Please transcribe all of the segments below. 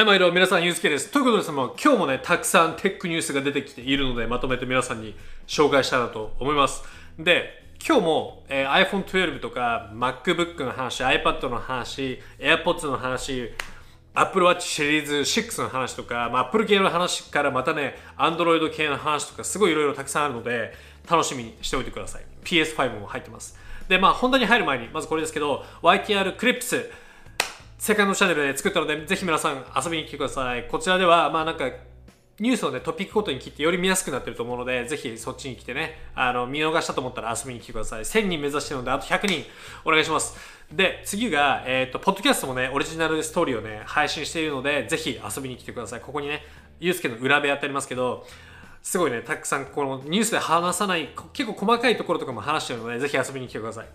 はい、毎度皆さん、ゆうすけです。ということでですね、もう今日もね、たくさんテックニュースが出てきているので、まとめて皆さんに紹介したいなと思います。で、今日も、えー iPhone 12とか MacBook の話、iPad の話、AirPods の話、Apple Watch シリーズ6の話とか、まあ、Apple 系の話からまたね、Android 系の話とか、すごいいろいろたくさんあるので、楽しみにしておいてください。PS5 も入ってます。で、まあ、本題に入る前に、まずこれですけど、YTR Clips、セカンドチャンネルで作ったので、ぜひ皆さん遊びに来てください。こちらでは、まあなんか、ニュースをね、トピックごとに切ってより見やすくなってると思うので、ぜひそっちに来てね、あの、見逃したと思ったら遊びに来てください。1000人目指してるので、あと100人お願いします。で、次が、えっ、と、ポッドキャストもね、オリジナルストーリーをね、配信しているので、ぜひ遊びに来てください。ここにね、ゆうすけの裏部屋ってありますけど、すごいね、たくさんこのニュースで話さない、結構細かいところとかも話してるので、ぜひ遊びに来てください。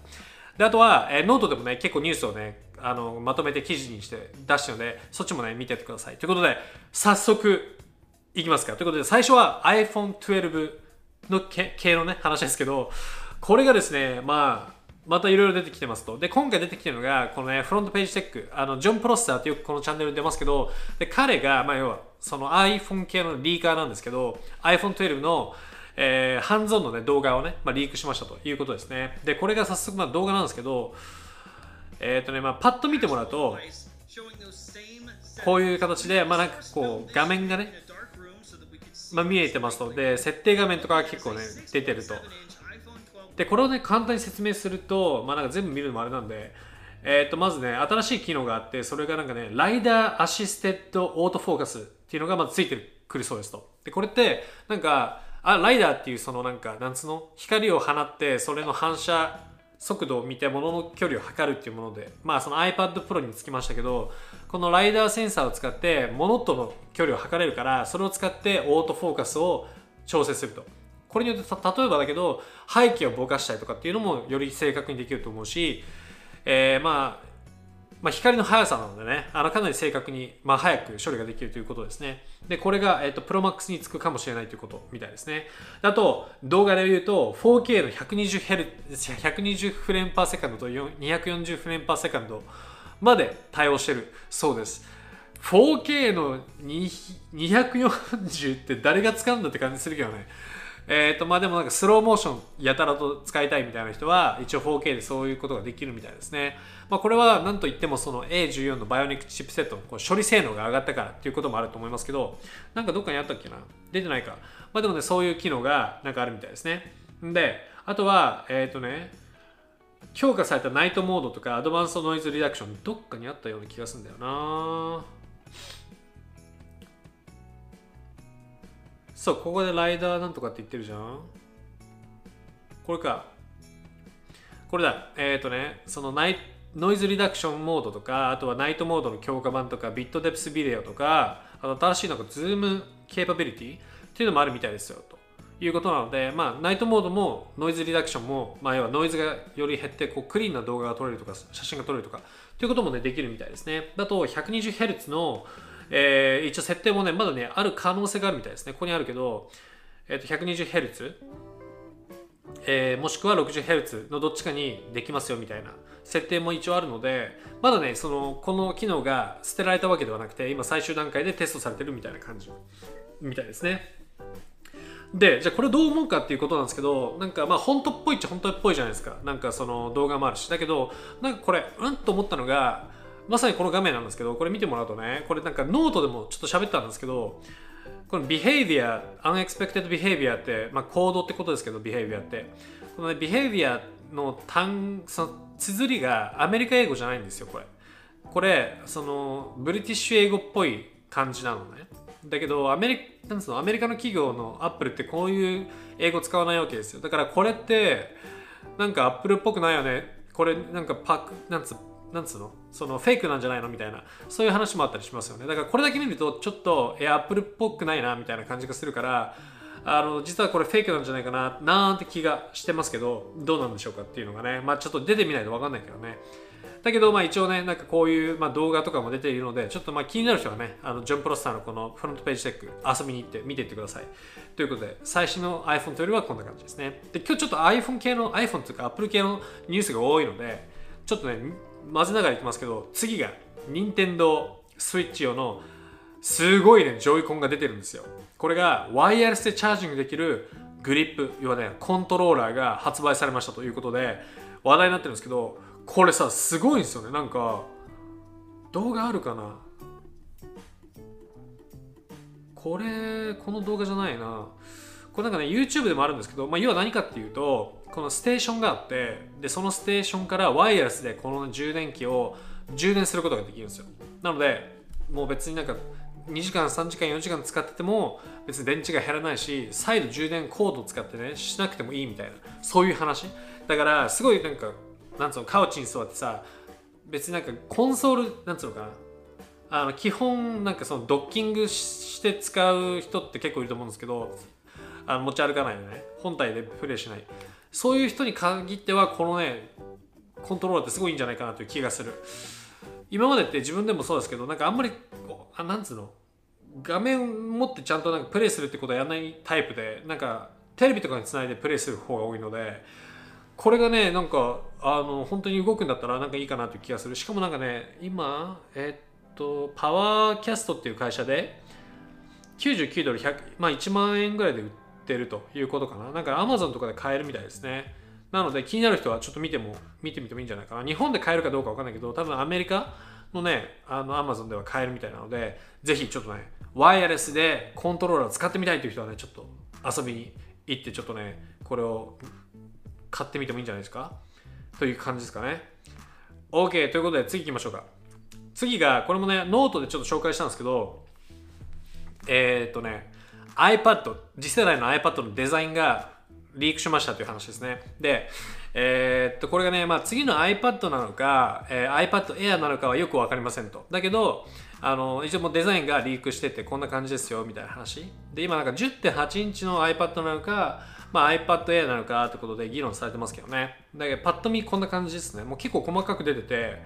であとは、えーノートでもね、結構ニュースをね、あのまとめて記事にして出してるので、そっちもね、見ててください。ということで、早速いきますか。ということで、最初は iPhone 12の系のね、話ですけど、これがですね、まあ、またいろいろ出てきてますと。で、今回出てきてるのが、このね、フロントページテック、あの、ジョン・プロッサーってよくこのチャンネルに出ますけど、で、彼が、まあ、要は、その iPhone 系のリーカーなんですけど、iPhone 12の、えーハンズオンの、ね、動画をね、まあ、リークしましたということですね。で、これが早速、まあ、動画なんですけど、えっ、とね、まあ、パッと見てもらうと、こういう形で、まあ、なんかこう、画面がね、まあ、見えてますと。で、設定画面とか結構ね、出てると。で、これをね、簡単に説明すると、まあ、なんか全部見るのもあれなんで、えっ、と、まずね、新しい機能があって、それがなんかね、ライダーアシステッドオートフォーカスっていうのがまずついてくるそうですと。で、これって、なんか、あ、ライダーっていうそのなんか、なんつうの？光を放って、それの反射速度を見て物の距離を測るっていうもので、まあその iPad Pro につきましたけど、このライダーセンサーを使って物との距離を測れるから、それを使ってオートフォーカスを調整すると。これによって例えばだけど背景をぼかしたりとかっていうのもより正確にできると思うし、えーまあまあ、光の速さなのでね、あのかなり正確に、まあ、早く処理ができるということですね。で、これが、えっと、プロマックスにつくかもしれないということみたいですね。あと、動画で言うと、4K の 120, 120 frames per second と240 frames per second まで対応してるそうです。4K の2 240って誰が使うんだって感じするけどね。えっ、と、まあでもなんかスローモーションやたらと使いたいみたいな人は一応 4K でそういうことができるみたいですね。まあこれは何と言ってもその A14 のバイオニックチップセットのこう処理性能が上がったからっていうこともあると思いますけど、なんかどっかにあったっけな？出てないか。まあでもね、そういう機能がなんかあるみたいですね。で、あとは、えっ、とね、強化されたナイトモードとか advanced noise reduction どっかにあったような気がするんだよなそうここで LiDAR なんとかって言ってるじゃん。これか。これだ。えっ、ー、とねそのナイ noise reduction mode とかあとはナイトモードの強化版とか bit depth video とかあと新しいなんか zoom capability っていうのもあるみたいですよと。いうことなので、まあ、ナイトモードもノイズリダクションも、まあ、要はノイズがより減ってこうクリーンな動画が撮れるとか写真が撮れるとかということもねできるみたいですね。だと 120Hz の、えー一応設定もねまだねある可能性があるみたいですね。ここにあるけど、えー、と 120Hz えーもしくは 60Hz のどっちかにできますよみたいな。設定も一応あるのでまだねそのこの機能が捨てられたわけではなくて今最終段階でテストされてるみたいな感じ。みたいですね。でじゃあこれどう思うかっていうことなんですけどなんかまあ本当っぽいっちゃ本当っぽいじゃないですか。なんかその動画もあるし。だけどなんかこれうんと思ったのがまさにこの画面なんですけどこれ見てもらうとねこれなんかノートでもちょっと喋ったんですけどこの behavior unexpected behavior って、まあ、行動ってことですけど behavior って。この、ね、behavior の単その綴りがアメリカ英語じゃないんですよこれ。これそのブリティッシュ英語っぽい感じなのね。だけどアメリなんつうのアメリカの企業のアップルってこういう英語使わないわけですよ。だからこれってなんかアップルっぽくないよね。これなんかパックなんつなんつうの？そのフェイクなんじゃないのみたいなそういう話もあったりしますよね。だからこれだけ見るとちょっとえアップルっぽくないなみたいな感じがするからあの実はこれフェイクなんじゃないかななんて気がしてますけどどうなんでしょうかっていうのがねまあちょっと出てみないと分かんないけどね。だけどまあ一応ねなんかこういうまあ動画とかも出ているのでちょっとまあ気になる人はねあのジョン・プロスターのこのフロントページテック遊びに行って見ていってください。ということで最新の iPhone というよりはこんな感じですね。で今日ちょっと iPhone 系の iPhone というか Apple 系のニュースが多いのでちょっとね混ぜながらいきますけど次が Nintendo Switch 用のすごいね、ジョイコンが出てるんですよ。これがワイヤレスでチャージングできるグリップ、要はね、コントローラーが発売されましたということで、話題になってるんですけど、これさ、すごいんですよね。なんか、動画あるかな？これ、この動画じゃないな。これなんかね、YouTube でもあるんですけど、まあ、要は何かっていうと、このステーションがあって、で、そのステーションからワイヤレスでこの充電器を充電することができるんですよ。なので、もう別になんか2時間、3時間、4時間使ってても別に電池が減らないし、再度充電コードを使ってね、しなくてもいいみたいな、そういう話。だから、すごいなんか、なんつうの、カウチに座ってさ、別になんかコンソール、なんつうのかな、あの基本なんかそのドッキングして使う人って結構いると思うんですけどあの持ち歩かないでね本体でプレイしないそういう人に限ってはこのねコントローラーってすごいいいんじゃないかなという気がする。今までって自分でもそうですけどなんかあんまりあなんつうの？画面持ってちゃんとなんかプレイするってことはやらないタイプでなんかテレビとかにつないでプレイする方が多いのでこれがねなんかあの本当に動くんだったらなんかいいかなという気がする。しかもなんかね今えっとパワーキャストっていう会社で99ドル100、まあ、1万円ぐらいで売ってるということかな。なんか Amazon とかで買えるみたいですね。なので気になる人はちょっと見ても見てみてもいいんじゃないかな。日本で買えるかどうかわかんないけど多分アメリカのねあの Amazon では買えるみたいなのでぜひちょっとねワイヤレスでコントローラー使ってみたいという人はねちょっと遊びに行ってちょっとねこれを買ってみてもいいんじゃないですか。という感じですかね。OK ということで次行きましょうか。次がこれもねノートでちょっと紹介したんですけどえー、っとね iPad 次世代の iPad のデザインがリークしましたという話ですねでえー、っとこれがね、まあ、次の iPad なのか、えー、iPad Air なのかはよく分かりませんとだけどあの一応もうデザインがリークしててこんな感じですよみたいな話で今なんか10.8インチの iPad なのかまあ、iPad Air なのかってことで議論されてますけどね。だけどパッと見こんな感じですね。もう結構細かく出てて、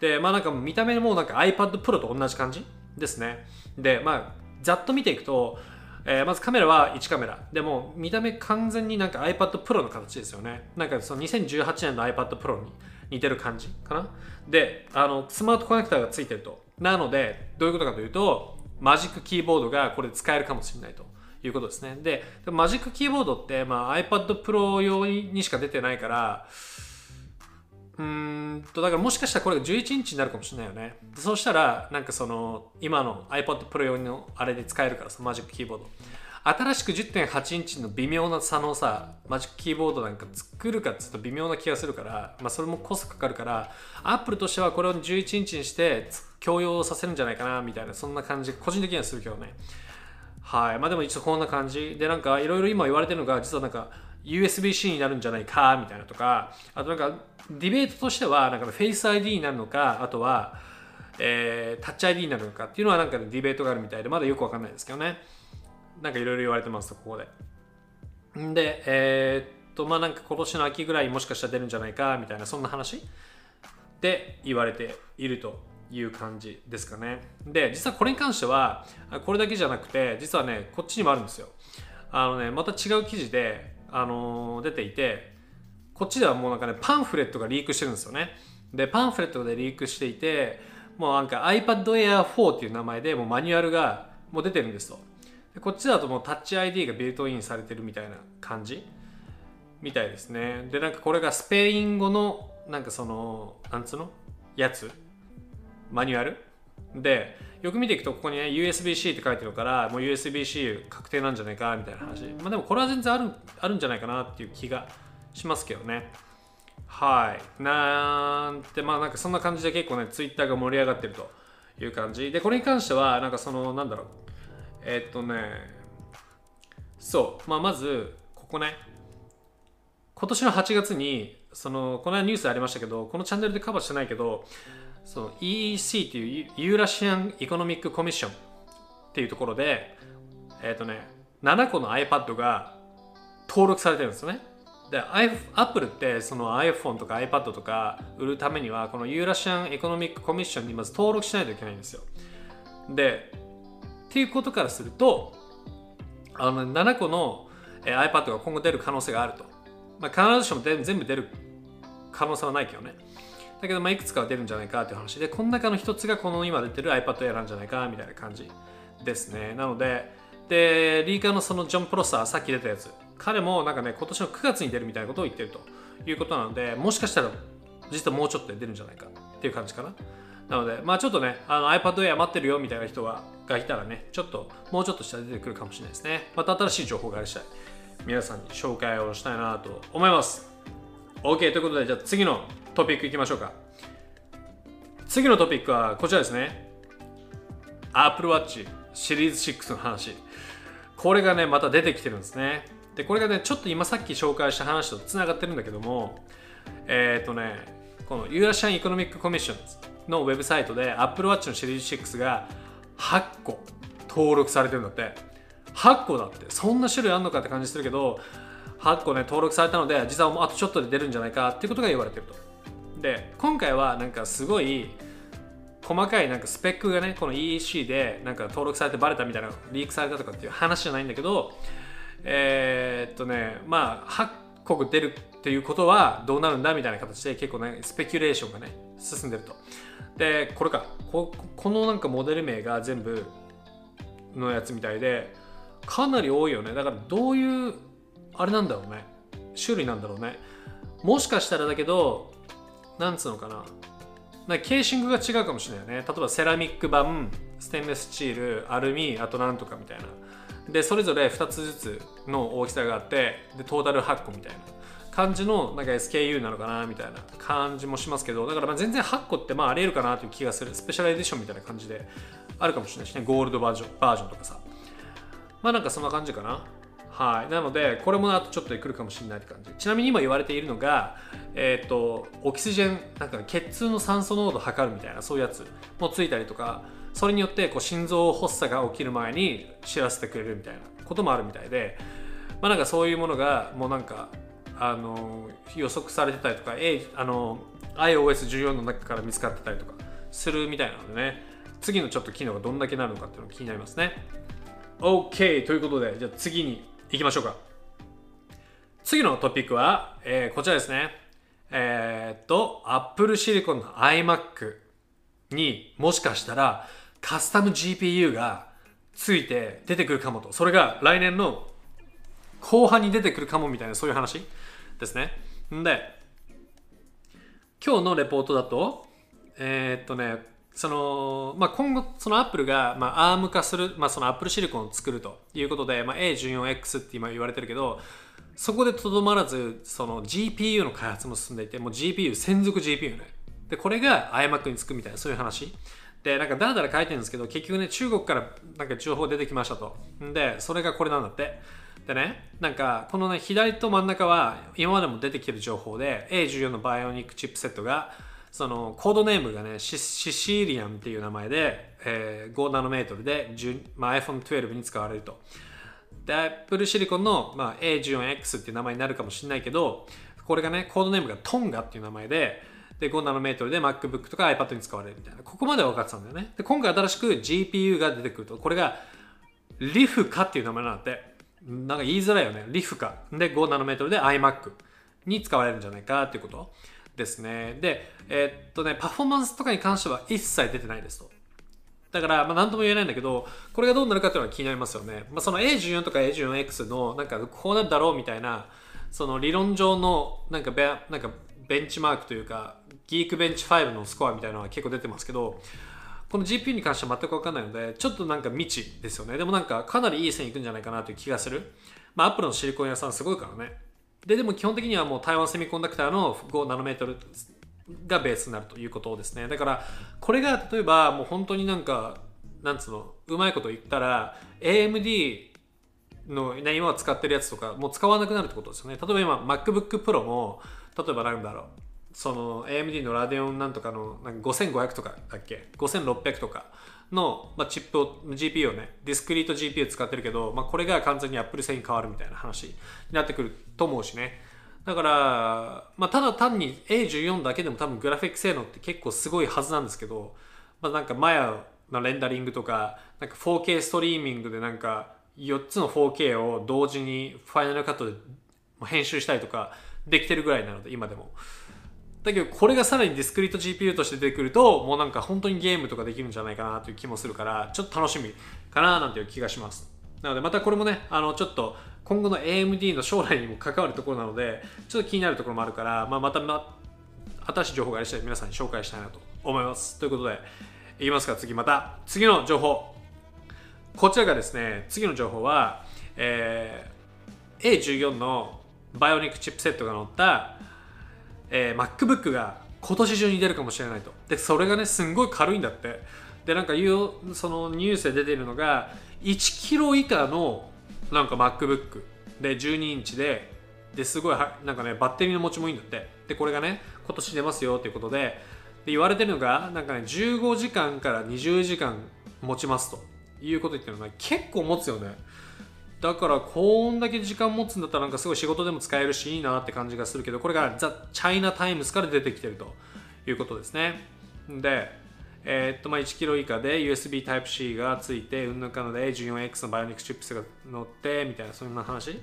で、まあなんか見た目もなんか iPad Pro と同じ感じですね。で、まあざっと見ていくと、えー、まずカメラは1カメラ。でも見た目完全になんか iPad Pro の形ですよね。なんかその2018年の iPad Pro に似てる感じかな。で、あの、スマートコネクターがついてると。なので、どういうことかというと、マジックキーボードがこれで使えるかもしれないということですね。で、マジックキーボードって、まあ、iPad Pro 用にしか出てないから、うんとだからもしかしたらこれが11インチになるかもしれないよね。そうしたらなんかその今の iPod Pro 用のあれで使えるからさマジックキーボード新しく10.8インチの微妙な差のさマジックキーボードなんか作るかっつうと微妙な気がするからまあそれもコストかかるからアップルとしてはこれを11インチにして共用させるんじゃないかなみたいなそんな感じ個人的にはするけどね。はい。まあでも一応こんな感じ。でなんかいろいろ今言われてるのが実はなんか USB-C になるんじゃないかみたいなとかあとなんかディベートとしてはなんかフェイス ID になるのかあとは、えー、タッチ ID になるのかっていうのはなんかディベートがあるみたいでまだよくわかんないですけどね。なんかいろいろ言われてますここで。でえー、っとまあなんか今年の秋ぐらいもしかしたら出るんじゃないかみたいなそんな話で言われているという感じですかね。で実はこれに関してはこれだけじゃなくて実はねこっちにもあるんですよ。あのねまた違う記事であのー、出ていてこっちではもうなんかねパンフレットがリークしてるんですよね。でパンフレットでリークしていてもうなんか iPad Air 4っていう名前でもうマニュアルがもう出てるんですと。でこっちだともうタッチ ID がビルトインされてるみたいな感じ。みたいですね。でなんかこれがスペイン語のなんかそのなんつうの？やつ？マニュアル？でよく見ていくとここにね USB-C って書いてるからもう USB-C 確定なんじゃないかみたいな話。まあでもこれは全然あるあるんじゃないかなっていう気がしますけどね。はい。なんてまあなんかそんな感じで結構ね Twitter が盛り上がってるという感じ。でこれに関してはなんかそのなんだろう。えー、っとねそう。まあまずここね。今年の8月にそのこの間ニュースありましたけどこのチャンネルでカバーしてないけどその EEC っていうユーラシアン・エコノミック・コミッションっていうところで、えっ、ー、とね、7個の iPad が登録されてるんですよね。で、Apple ってその iPhone とか iPad とか売るためには、このユーラシアン・エコノミック・コミッションにまず登録しないといけないんですよ。で、っていうことからすると、あの7個の iPad が今後出る可能性があると。まあ、必ずしも全部出る可能性はないけどね。だけど、まあ、いくつかは出るんじゃないかっていう話で、この中の一つがこの今出てる iPad Air なんじゃないかみたいな感じですね。なので、で、リーカーのそのジョン・プロサー、さっき出たやつ、彼もなんかね、今年の9月に出るみたいなことを言ってるということなので、もしかしたら実はもうちょっとで出るんじゃないかっていう感じかな。なので、まあちょっとね、あの iPad Air 待ってるよみたいな人ががいたらね、ちょっともうちょっとしたら出てくるかもしれないですね。また新しい情報があり次第、皆さんに紹介をしたいなと思います。OK、ということで、じゃあ次のトピックいきましょうか。次のトピックはこちらですね。Apple Watch シリーズ6の話。これがね、また出てきてるんですね。で、これがね、ちょっと今さっき紹介した話とつながってるんだけども、えっ、ー、とね、このユーラシャン・エコノミック・コミッションのウェブサイトで Apple Watch のシリーズ6が8個登録されてるんだって。8個だって。そんな種類あんのかって感じするけど、8個ね、登録されたので、実はもうあとちょっとで出るんじゃないかっていうことが言われてると。で、今回はなんかすごい、細かいなんかスペックがね、この EEC でなんか登録されてバレたみたいな、リークされたとかっていう話じゃないんだけど、えー、っとね、まあ、8個出るっていうことはどうなるんだみたいな形で結構ね、スペキュレーションがね、進んでると。で、これか、ここのなんかモデル名が全部のやつみたいで、かなり多いよね。だからどういう、あれなんだろうね。種類なんだろうね。もしかしたらだけど、なんつうのかな。なケーシングが違うかもしれないよね。例えばセラミック板、ステンレスチール、アルミ、あとなんとかみたいな。で、それぞれ2つずつの大きさがあって、で、トータル8個みたいな感じのなんか SKU なのかなみたいな感じもしますけど、だからまあ全然8個ってまあありえるかなという気がする。スペシャルエディションみたいな感じであるかもしれないしね。ゴールドバージョンバージョンとかさ。まあなんかそんな感じかな。はい、なのでこれもあとちょっとで来るかもしれないって感じ。ちなみに今言われているのが、えーと、オキシジェンなんか血通の酸素濃度を測るみたいなそういうやつもついたりとかそれによってこう心臓発作が起きる前に知らせてくれるみたいなこともあるみたいで、まあ、なんかそういうものがもうなんかあの予測されてたりとか、A、あの iOS14 の中から見つかってたりとかするみたいなのでね。次のちょっと機能がどんだけなるのかっていうのが気になりますね。OK ということでじゃあ次に。行きましょうか。次のトピックは、えー、こちらですね。えー、っと、Apple Silicon の iMac にもしかしたらカスタム GPU がついて出てくるかもと。それが来年の後半に出てくるかもみたいなそういう話ですね。んで、今日のレポートだと、えー、っとね、その、まあ、今後、そのアップルが、まあ、ARM 化する、まあ、そのアップルシリコンを作るということで、まあ、A14X って今言われてるけど、そこでとどまらず、その GPU の開発も進んでいて、もう GPU、専属 GPU ね。で、これが iMac につくみたいな、そういう話。で、なんかだらだら書いてるんですけど、結局ね、中国からなんか情報出てきましたと。で、それがこれなんだって。でね、なんか、このね、左と真ん中は、今までも出てきてる情報で、A14 のバイオニックチップセットが、そのコードネームがねシシリアンっていう名前で、えー、5ナノメートルで、まあ、iPhone12 に使われると。で Apple Silicon の、まあ、A14X っていう名前になるかもしれないけどこれがねコードネームが Tonga っていう名前でで5ナノメートルで MacBook とか iPad に使われるみたいな。ここまでは分かってたんだよね。で今回新しく GPU が出てくると。これがリフカっていう名前なんてなんか言いづらいよね。リフカ。で5ナノメートルで iMac に使われるんじゃないかっていうこと。ですね。で、えー、っとね、パフォーマンスとかに関しては一切出てないですと。だから、まあ、なんとも言えないんだけど、これがどうなるかっていうのは気になりますよね。まあ、その A14 とか A14X の、なんか、こうなるだろうみたいな、その理論上の、なんかベ、なんかベンチマークというか、ギークベンチ5のスコアみたいなのは結構出てますけど、この GPU に関しては全く分かんないので、ちょっとなんか未知ですよね。でもなんか、かなりいい線いくんじゃないかなという気がする。まあ、アップルのシリコン屋さんすごいからね。で、でも基本的にはもう台湾セミコンダクターの5ナノメートルがベースになるということですね。だから、これが例えばもう本当になんか、なんつうの、うまいこと言ったら、AMD の、ね、今使ってるやつとか、もう使わなくなるってことですよね。例えば今、MacBook Pro も、例えばなんだろう、その AMD のラデオンなんとかのなんか5500とかだっけ ?5600 とかの、まあ、チップを GPU をねディスクリート GPU 使ってるけど、まあ、これが完全に Apple 製に変わるみたいな話になってくると思うしね。だから、まあ、ただ単に A14 だけでも多分グラフィック性能って結構すごいはずなんですけど、まあ、なんかマヤのレンダリングとかなんか 4K ストリーミングでなんか4つの 4K を同時にファイナルカットで編集したりとかできてるぐらいなので今でも。だけどこれがさらにディスクリート GPU として出てくるともうなんか本当にゲームとかできるんじゃないかなという気もするからちょっと楽しみかななんていう気がします。なのでまたこれもねあのちょっと今後の AMD の将来にも関わるところなのでちょっと気になるところもあるから、まあ、また、ま、新しい情報があり次第皆さんに紹介したいなと思います。ということでいきますか。次また次の情報。こちらがですね次の情報は、えー、A14 のバイオニックチップセットが載ったえー、MacBook が今年中に出るかもしれないと。でそれがねすんごい軽いんだって。でなんかいうそのニュースで出てるのが1キロ以下のなんか MacBook で12インチでですごいなんかねバッテリーの持ちもいいんだって。でこれがね今年出ますよということでで言われてるのがなんかね15時間から20時間持ちますということ言ってるのが結構持つよね。だからこんだけ時間持つんだったらなんかすごい仕事でも使えるしいいなって感じがするけどこれが The China Times から出てきてるということですね。でえー、っとまあ 1kg 以下で USB Type-C がついてうんぬかので A14X のバイオニックチップスが乗ってみたいなそんな話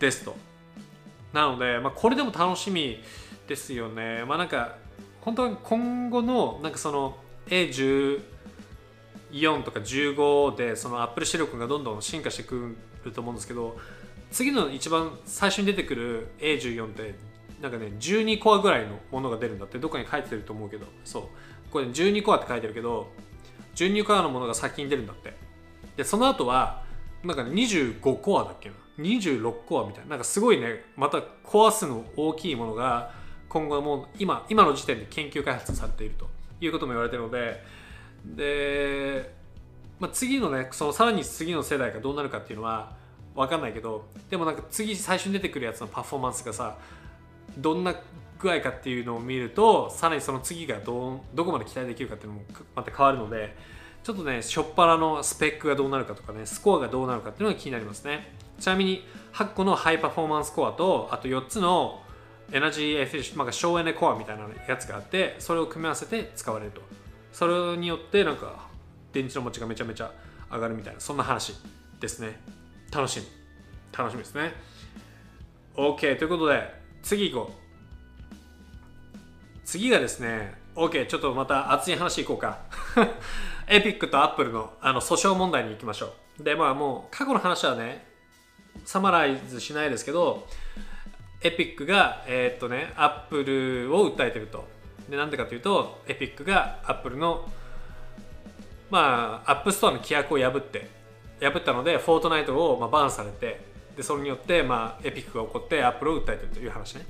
ですと。なので、まあ、これでも楽しみですよね。まあなんか本当は今後のなんかその A10 4とか15でそのアップル視力がどんどん進化してくると思うんですけど次の一番最初に出てくる A14 ってなんかね12コアぐらいのものが出るんだって。どっかに書いてると思うけど。そう。これ、ね、12コアって書いてるけど12コアのものが先に出るんだってでその後はなんか、ね、25コアだっけな。26コアみたいな。なんかすごいねまたコア数の大きいものが今後はもう今今の時点で研究開発されているということも言われてるのでで、まあ、次のねそのさらに次の世代がどうなるかっていうのは分かんないけどでもなんか次最初に出てくるやつのパフォーマンスがさどんな具合かっていうのを見るとさらにその次がどどこまで期待できるかっていうのもまた変わるのでちょっとね初っ端のスペックがどうなるかとかねスコアがどうなるかっていうのが気になりますね。ちなみに8個のハイパフォーマンスコアとあと4つのエナジーエフィシまあ、省エネコアみたいなやつがあってそれを組み合わせて使われると。それによってなんか電池の持ちがめちゃめちゃ上がるみたいなそんな話ですね。楽しみ。楽しみですね。OK ということで次行こう。次がですね OK ちょっとまた熱い話いこうか。エピックとアップルのあの訴訟問題に行きましょう。でまあもう過去の話はね summarize しないですけどエピックがえー、っとねアップルを訴えてると。でなんでかというとエピックがアップルのまあアップストアの規約を破って破ったのでフォートナイトをまあバンされてでそれによってまあエピックが起こってアップルを訴えてるという話ね。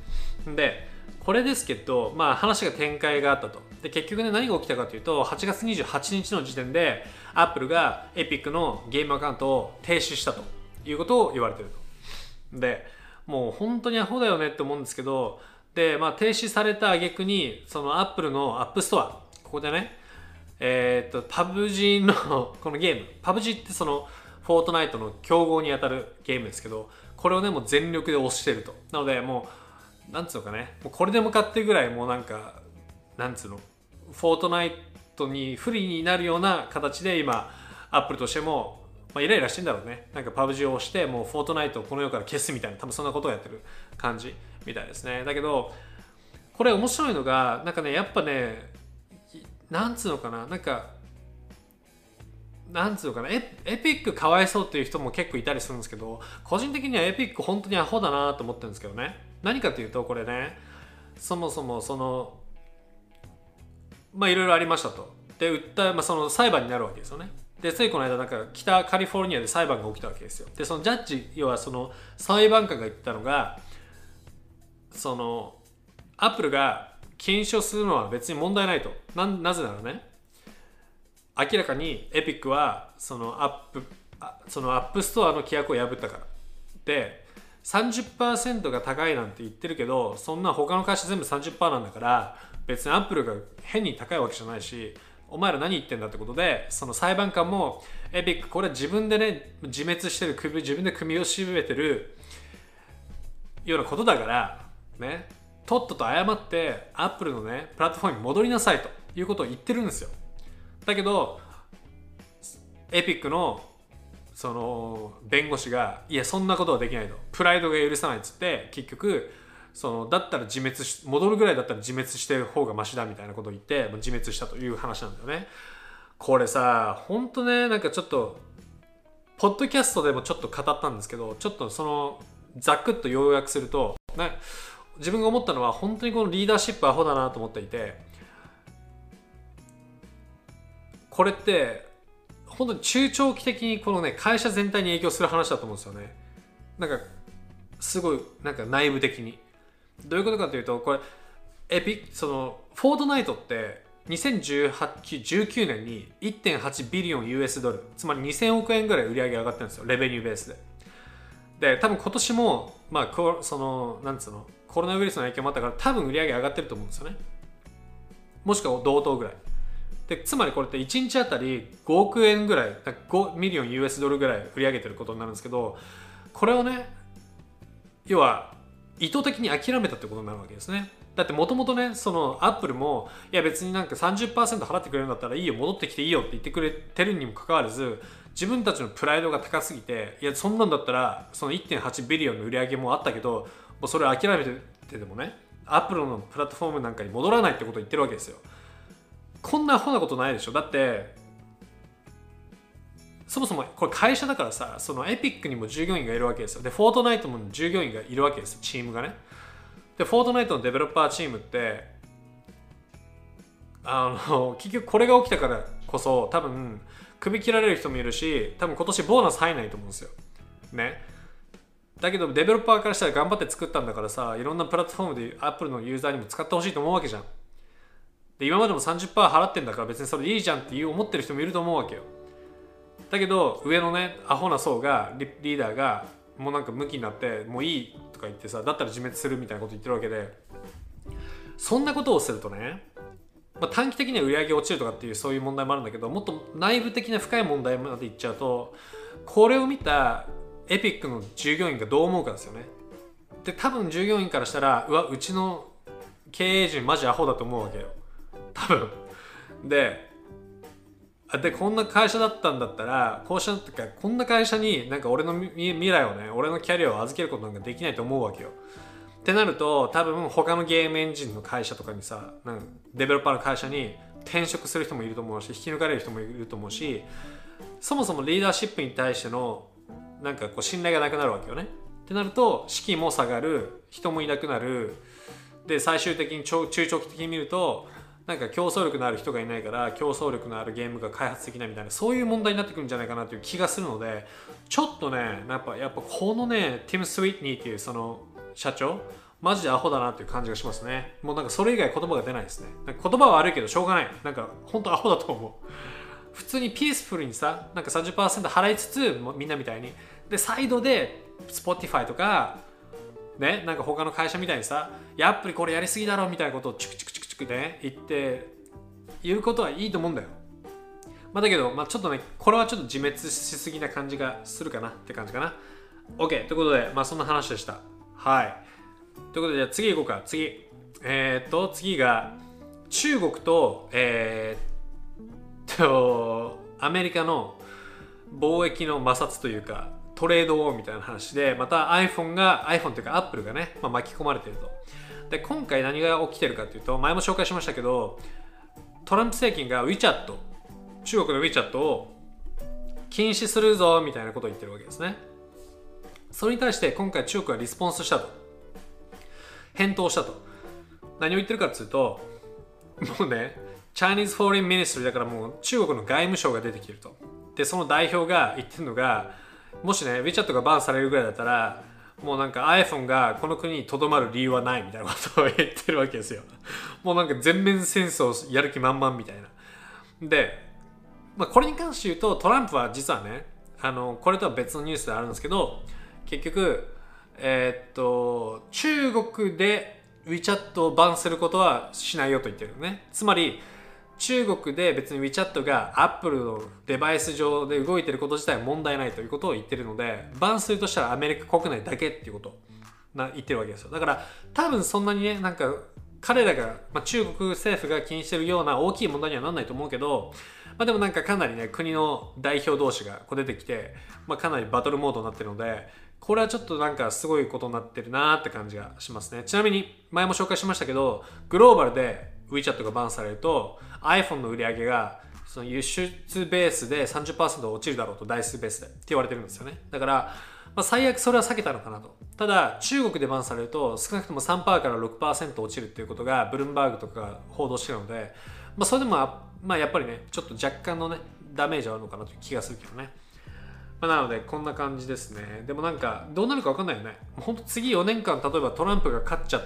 でこれですけど、まあ、話が展開があったと。で結局ね何が起きたかというと8月28日の時点でアップルがエピックのゲームアカウントを停止したということを言われてると。でもう本当にアホだよねって思うんですけどで、まあ、停止された挙句に、そのアップルのアップストア、ここでね、えー、っと、パブ G の このゲーム、パブ G ってその、フォートナイトの競合にあたるゲームですけど、これをね、もう全力で押してると。なので、もう、なんつうのかね、もうこれで向かってぐらい、もうなんか、なんつうの、フォートナイトに不利になるような形で今、アップルとしても、まあ、イライラしてんだろうね。なんかパブ G を押して、もうフォートナイトをこの世から消すみたいな、多分そんなことをやってる感じ。みたいですね。だけどこれ面白いのがなんかねやっぱねなんつうのかななんかなんつうのかなエエピックかわいそうっていう人も結構いたりするんですけど個人的にはエピック本当にアホだなと思ってるんですけどね。何かというとこれねそもそもそのまあいろいろありましたと。で訴え、まあ、その裁判になるわけですよね。でついこの間なんか北カリフォルニアで裁判が起きたわけですよ。でそのジャッジ要はその裁判官が言ったのがそのアップルが検証するのは別に問題ないと。ななぜならね明らかにエピックはそのアップそのアップストアの規約を破ったから。で30%が高いなんて言ってるけどそんな他の会社全部30%なんだから別にアップルが変に高いわけじゃないしお前ら何言ってんだってことでその裁判官もエピックこれ自分でね自滅してる首自分で首を絞めてるようなことだからね。とっとと謝ってアップルのねプラットフォームに戻りなさいということを言ってるんですよ。だけどエピックのその弁護士がいやそんなことはできないと。プライドが許さないっつって結局そのだったら自滅し戻るぐらいだったら自滅してる方がマシだみたいなことを言って自滅したという話なんだよね。これさほんとねなんかちょっとポッドキャストでもちょっと語ったんですけどちょっとそのざっくっと要約するとね自分が思ったのは本当にこのリーダーシップアホだなと思っていてこれって本当に中長期的にこのね会社全体に影響する話だと思うんですよね。なんかすごいなんか内部的に。どういうことかというとこれエピそのフォートナイトって2018-19年に1.8ビリオン US ドル。つまり2000億円ぐらい売り上げ上がってるんですよ。レベニューベースで。で多分今年もまあそのなんつうのコロナウイルスの影響もあったから多分売り上げ上がってると思うんですよね。もしくは同等ぐらい。でつまりこれって1日あたり5億円ぐらい5ミリオン US ドルぐらい売り上げてることになるんですけどこれをね要は意図的に諦めたってことになるわけですね。だってもともとねそのアップルもいや別になんか30%払ってくれるんだったらいいよ戻ってきていいよって言ってくれてるにもかかわらず自分たちのプライドが高すぎていやそんなんだったらその1.8 billion の売り上げもあったけどうそれ諦めてでもねアップルのプラットフォームなんかに戻らないってことを言ってるわけですよ。こんなアホなことないでしょ。だってそもそもこれ会社だからさそのエピックにも従業員がいるわけですよ。でフォートナイトも従業員がいるわけですよチームがね。でフォートナイトのデベロッパーチームってあの結局これが起きたからこそ多分首切られる人もいるし多分今年ボーナス入らないと思うんですよ。ね。だけどデベロッパーからしたら頑張って作ったんだからさいろんなプラットフォームでアップルのユーザーにも使ってほしいと思うわけじゃん。で今までも30%払ってんだから別にそれでいいじゃんっていう思ってる人もいると思うわけよ。だけど上のねアホな層がリーダーがもうなんかムキになってもういいとか言ってさだったら自滅するみたいなこと言ってるわけで。そんなことをするとね、まあ、短期的には売り上げ落ちるとかっていうそういう問題もあるんだけどもっと内部的な深い問題までいっちゃうとこれを見たエピックの従業員がどう思うかですよね。で多分従業員からしたらうわうちの経営陣マジアホだと思うわけよ。多分。ででこんな会社だったんだったらこうしたってかこんな会社になんか俺の未来をね俺のキャリアを預けることなんかできないと思うわけよ。ってなると多分他のゲームエンジンの会社とかにさなんかデベロッパーの会社に転職する人もいると思うし引き抜かれる人もいると思うしそもそもリーダーシップに対してのなんかこう信頼がなくなるわけよね。ってなると士気も下がる人もいなくなる。で最終的に中長期的に見るとなんか競争力のある人がいないから競争力のあるゲームが開発できないみたいなそういう問題になってくるんじゃないかなという気がするのでちょっとねやっぱやっぱこのねティム・スウィッニーっていうその社長マジでアホだなっていう感じがしますね。もうなんかそれ以外言葉が出ないですね。言葉は悪いけどしょうがない。なんか本当アホだと思う。普通にピースフルにさなんか30%払いつつみんなみたいにでサイドで Spotify とかねなんか他の会社みたいにさやっぱりこれやりすぎだろみたいなことをチクチクチクくね言って言うことはいいと思うんだよ。まあだけど、まあ、ちょっとねこれはちょっと自滅しすぎな感じがするかなって感じかな。OK ということでまあそんな話でした。はい。ということでじゃあ次行こうか。次。えー、っと次が中国とえー、っとアメリカの貿易の摩擦というかトレード王みたいな話でまた iPhone が iPhone というか Apple がね、まあ、巻き込まれてると。で今回何が起きてるかというと前も紹介しましたけどトランプ政権が WeChat 中国の WeChat を禁止するぞみたいなことを言ってるわけですね。それに対して今回中国はリスポンスしたと。返答したと。何を言ってるかっていうともうね Chinese Foreign Ministry だからもう中国の外務省が出てきてると。でその代表が言ってるのがもしね WeChat がバンされるぐらいだったらもうなんか iPhone がこの国にとどまる理由はないみたいなことを言ってるわけですよ。もうなんか全面戦争やる気満々みたいな。で、まあ、これに関して言うとトランプは実はね、あの、これとは別のニュースであるんですけど、結局、えー、っと、中国で WeChat をバンすることはしないよと言ってるのね。つまり、中国で別に WeChat が Apple のデバイス上で動いてること自体は問題ないということを言ってるので、バンするとしたらアメリカ国内だけっていうことな言ってるわけですよ。だから多分そんなにね、なんか彼らが、まあ、中国政府が気にしてるような大きい問題にはならないと思うけど、まあ、でもなんかかなりね、国の代表同士がこう出てきて、まあ、かなりバトルモードになってるので、これはちょっとなんかすごいことになってるなーって感じがしますねちなみに前も紹介しましたけどグローバルで WeChat がバンされると iPhone の売り上げがその輸出ベースで30%落ちるだろうと台数ベースでって言われてるんですよねだからまあ、最悪それは避けたのかなと。ただ、中国でバンされると少なくとも3%から6%落ちるっていうことがブルームバーグとかが報道してるので、まあ、それでも、まあ、やっぱりね、ちょっと若干のね、ダメージはあるのかなという気がするけどね。まあ、なので、こんな感じですね。でもなんか、どうなるか分かんないよね。本当次4年間、例えばトランプが勝っちゃ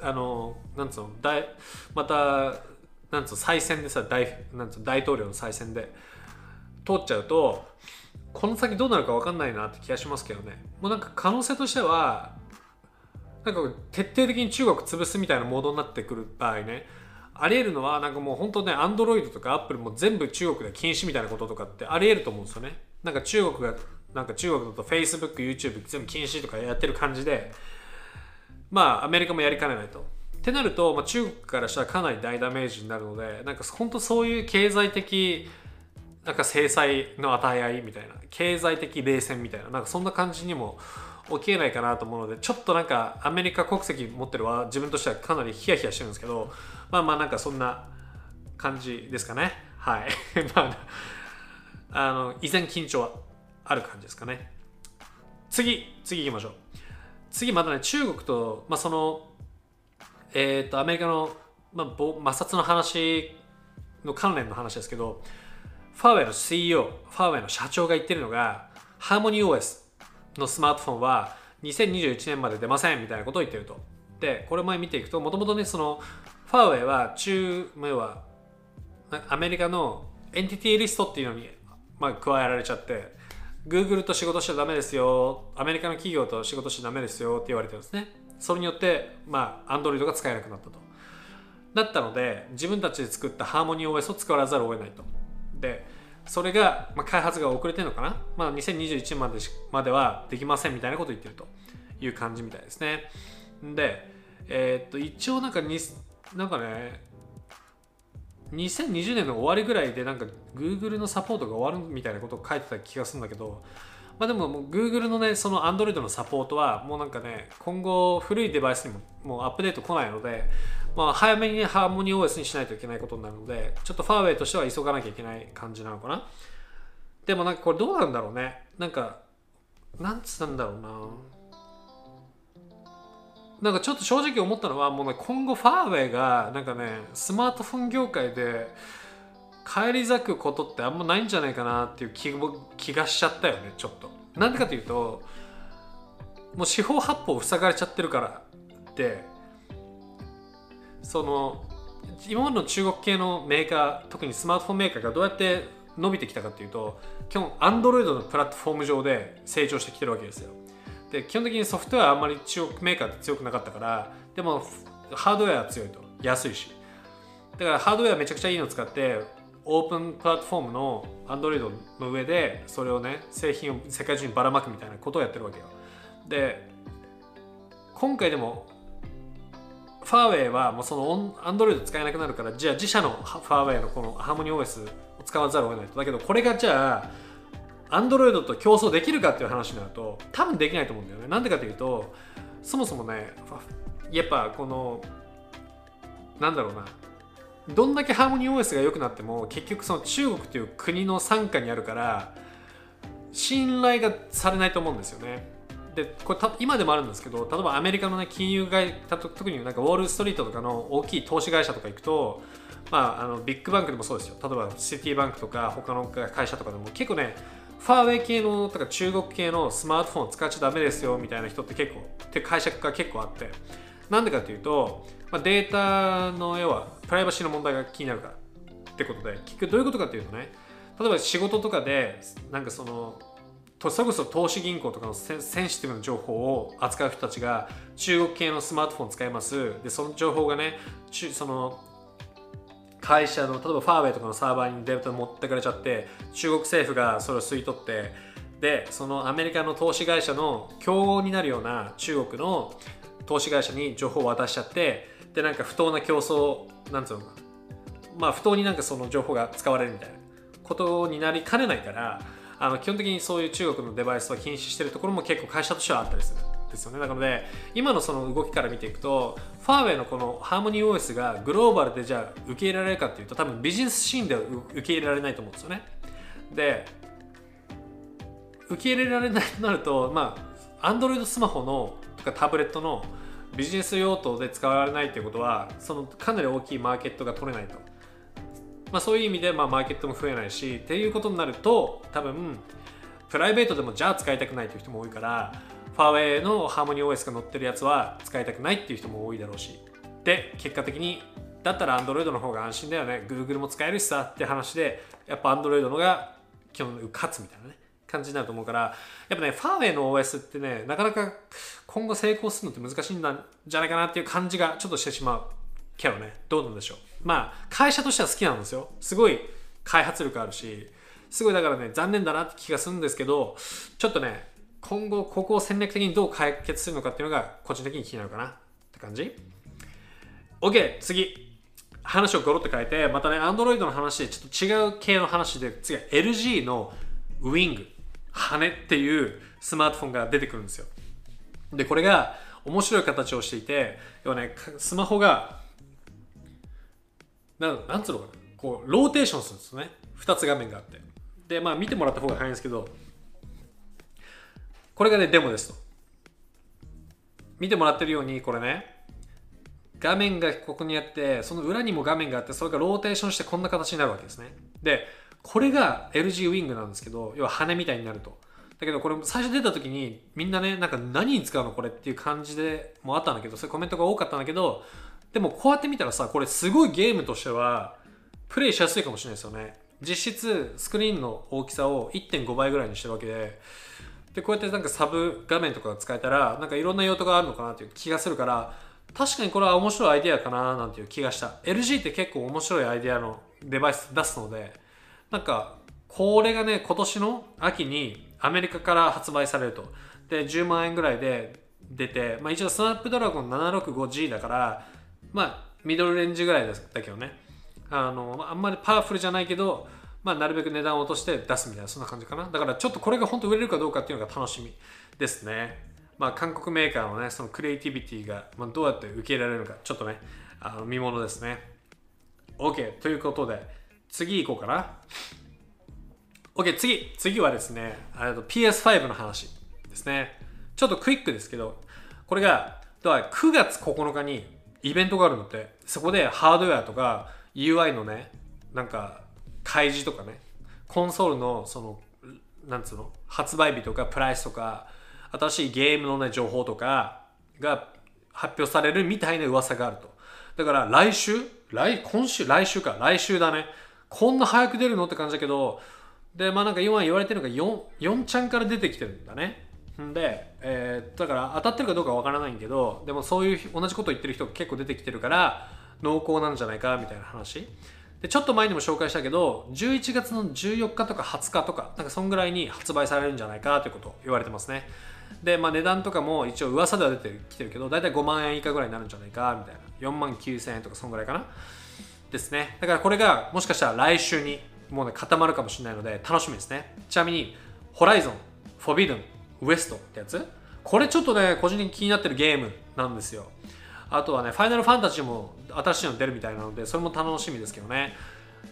あの、なんつうの、大また、なんつうの、再選でさ、大なんつうの大統領の再選で通っちゃうと、この先どうなるか分かんないなって気がしますけどね。もうなんか可能性としてはなんか徹底的に中国潰すみたいなモードになってくる場合ねありえるのはなんかもう本当ねアンドロイドとかアップルも全部中国で禁止みたいなこととかってありえると思うんですよね。なんか中国がなんか中国だと Facebook、YouTube 全部禁止とかやってる感じでまあアメリカもやりかねないと。ってなると、まあ、中国からしたらかなり大ダメージになるのでなんか本当そういう経済的なんか制裁の与え合いみたいな経済的冷戦みたいななんかそんな感じにも起きえないかなと思うのでちょっとなんかアメリカ国籍持ってるは自分としてはかなりヒヤヒヤしてるんですけどまあまあなんかそんな感じですかね。はい。まああの依然緊張はある感じですかね。次次行きましょう。次またね中国と、まあ、そのえっ、ー、とアメリカの、まあ、摩擦の話の関連の話ですけどファーウェイの CEO、ファーウェイの社長が言ってるのが、ハーモニー OS のスマートフォンは2021年まで出ませんみたいなことを言ってると。で、これ前見ていくと、もともとね、その、ファーウェイは中、要は、アメリカのエンティティリストっていうのに、まあ、加えられちゃって、Google と仕事しちゃダメですよ、アメリカの企業と仕事しちゃダメですよって言われてるんですね。それによって、まあ、Android が使えなくなったと。だったので、自分たちで作ったハーモニー OS を使わざるを得ないと。でそれが、まあ、開発が遅れてるのかな、まあ、2021までまではできませんみたいなことを言ってるという感じみたいですねでえー、っと一応なんかになんかね2020年の終わりぐらいでなんか Google のサポートが終わるみたいなことを書いてた気がするんだけどまあでももう Google のねその Android のサポートはもうなんかね今後古いデバイスにももうアップデート来ないのでまあ、早めに、ね、ハーモニー OS にしないといけないことになるので、ちょっとファーウェイとしては急がなきゃいけない感じなのかな。でもなんかこれどうなんだろうね。なんか、なんつったんだろうな。なんかちょっと正直思ったのは、もうね、今後ファーウェイが、なんかね、スマートフォン業界で、返り咲くことってあんまないんじゃないかなっていう気気がしちゃったよね、ちょっと。なんでかというと、もう四方八方塞がれちゃってるからって、その今までの中国系のメーカー特にスマートフォンメーカーがどうやって伸びてきたかっていうと基本 Android のプラットフォーム上で成長してきてるわけですよで基本的にソフトウェアはあんまり中国メーカーって強くなかったからでもハードウェアは強いと。安いし。だからハードウェアめちゃくちゃいいのを使ってオープンプラットフォームの Android の上でそれをね製品を世界中にばらまくみたいなことをやってるわけよ。で今回でもファーウェイはもうそのアンドロイド使えなくなるからじゃあ自社のファーウェイのこのハーモニー OS を使わざるを得ないと。だけどこれがじゃあアンドロイドと競争できるかっていう話になると多分できないと思うんだよね。なんでかというとそもそもねやっぱこのなんだろうな。どんだけハーモニー OS が良くなっても結局その中国という国の傘下にあるから信頼がされないと思うんですよね。でこれ今でもあるんですけど例えばアメリカの、ね、金融会特になんかウォール・ストリートとかの大きい投資会社とか行くと、まあ、あのビッグバンクでもそうですよ。例えばシティバンクとか他の会社とかでも結構ねファーウェイ系のとか中国系のスマートフォン使っちゃダメですよみたいな人って結構って会社が結構あって。なんでかっていうと、まあ、データの要はプライバシーの問題が気になるからってことで結局どういうことかっていうとね例えば仕事とかでなんかそのそれこそ投資銀行とかのセンシティブな情報を扱う人たちが中国系のスマートフォン使います。でその情報がねその会社の例えばファーウェイとかのサーバーにデータ持ってかれちゃって中国政府がそれを吸い取ってでそのアメリカの投資会社の競合になるような中国の投資会社に情報を渡しちゃってでなんか不当な競争なんつうのかまあ不当になんかその情報が使われるみたいなことになりかねないからあの基本的にそういう中国のデバイスは禁止してるところも結構会社としてはあったりする。ですよね。なので今のその動きから見ていくとファーウェイのこのハーモニー OS がグローバルでじゃあ受け入れられるかっていうと多分ビジネスシーンでは受け入れられないと思うんですよね。で受け入れられないとなるとまあ Android スマホのとかタブレットのビジネス用途で使われないっていうことはそのかなり大きいマーケットが取れないと。まあ、そういう意味でまあマーケットも増えないしっていうことになると多分プライベートでもじゃあ使いたくないという人も多いからファーウェイのハーモニー OS が載ってるやつは使いたくないっていう人も多いだろうし。で結果的にだったら Android の方が安心だよね。Google も使えるしさって話でやっぱ Android のが基本勝つみたいなね感じになると思うからやっぱねファーウェイの OS ってねなかなか今後成功するのって難しいんじゃないかなっていう感じがちょっとしてしまうけどね。どうなんでしょう。まあ会社としては好きなんですよ。すごい開発力あるしすごいだからね残念だなって気がするんですけどちょっとね今後ここを戦略的にどう解決するのかっていうのが個人的に気になるかな。って感じ？OK 次。話をゴロって変えてまたね Android の話でちょっと違う系の話で次は LG のウィング。羽っていうスマートフォンが出てくるんですよ。でこれが面白い形をしていて要はねスマホがななんつうのかな？こうローテーションするんですね。2つ画面があって。でまあ見てもらった方が早いんですけどこれがねデモですと。見てもらってるようにこれね。画面がここにあってその裏にも画面があってそれがローテーションしてこんな形になるわけですね。でこれが LG ウィングなんですけど要は羽みたいになると。だけどこれ最初出た時にみんなねなんか何に使うのこれっていう感じでもあったんだけどそういうコメントが多かったんだけどでもこうやって見たらさこれすごいゲームとしてはプレイしやすいかもしれないですよね。実質スクリーンの大きさを1.5倍ぐらいにしてるわけででこうやってなんかサブ画面とかが使えたらなんかいろんな用途があるのかなっていう気がするから確かにこれは面白いアイデアかななんていう気がした。LG って結構面白いアイデアのデバイス出すのでなんかこれがね今年の秋にアメリカから発売されると。で10万円ぐらいで出て、まあ、一応スナップドラゴン 765G だからまあミドルレンジぐらいだけどね。あのあんまりパワフルじゃないけどまあ、なるべく値段を落として出すみたいなそんな感じかな。だからちょっとこれが本当売れるかどうかっていうのが楽しみですね。まあ韓国メーカーのねそのクリエイティビティが、まあ、どうやって受け入れられるのかちょっとねあの見ものですね。OK ということで次行こうかな。OK 次。次はですね PS5 の話ですね。ちょっとクイックですけどこれが9月9日にイベントがあるのってそこでハードウェアとか UI のねなんか開示とかね。コンソールのそのなんつうの？発売日とかプライスとか新しいゲームのね情報とかが発表されるみたいな噂があると。だから来週？来今週？来週か。来週だね。こんな早く出るの？って感じだけどでまあなんか今言われてるのが 4, 4ちゃんから出てきてるんだね。で、えー、だから当たってるかどうかわからないんけどでもそういう同じこと言ってる人が結構出てきてるから濃厚なんじゃないかみたいな話。でちょっと前にも紹介したけど11月の14日とか20日とかなんかそんぐらいに発売されるんじゃないかということを言われてますね。で、まあ、値段とかも一応噂では出てきてるけど大体5万円以下ぐらいになるんじゃないかみたいな。4万9000円とかそんぐらいかなですね。だからこれがもしかしたら来週にもうね固まるかもしれないので楽しみですね。ちなみにホライゾンフォビドンウエストってやつ。これちょっとね個人的に気になってるゲームなんですよ。あとはね、ファイナルファンタジーも新しいの出るみたいなので、それも楽しみですけどね。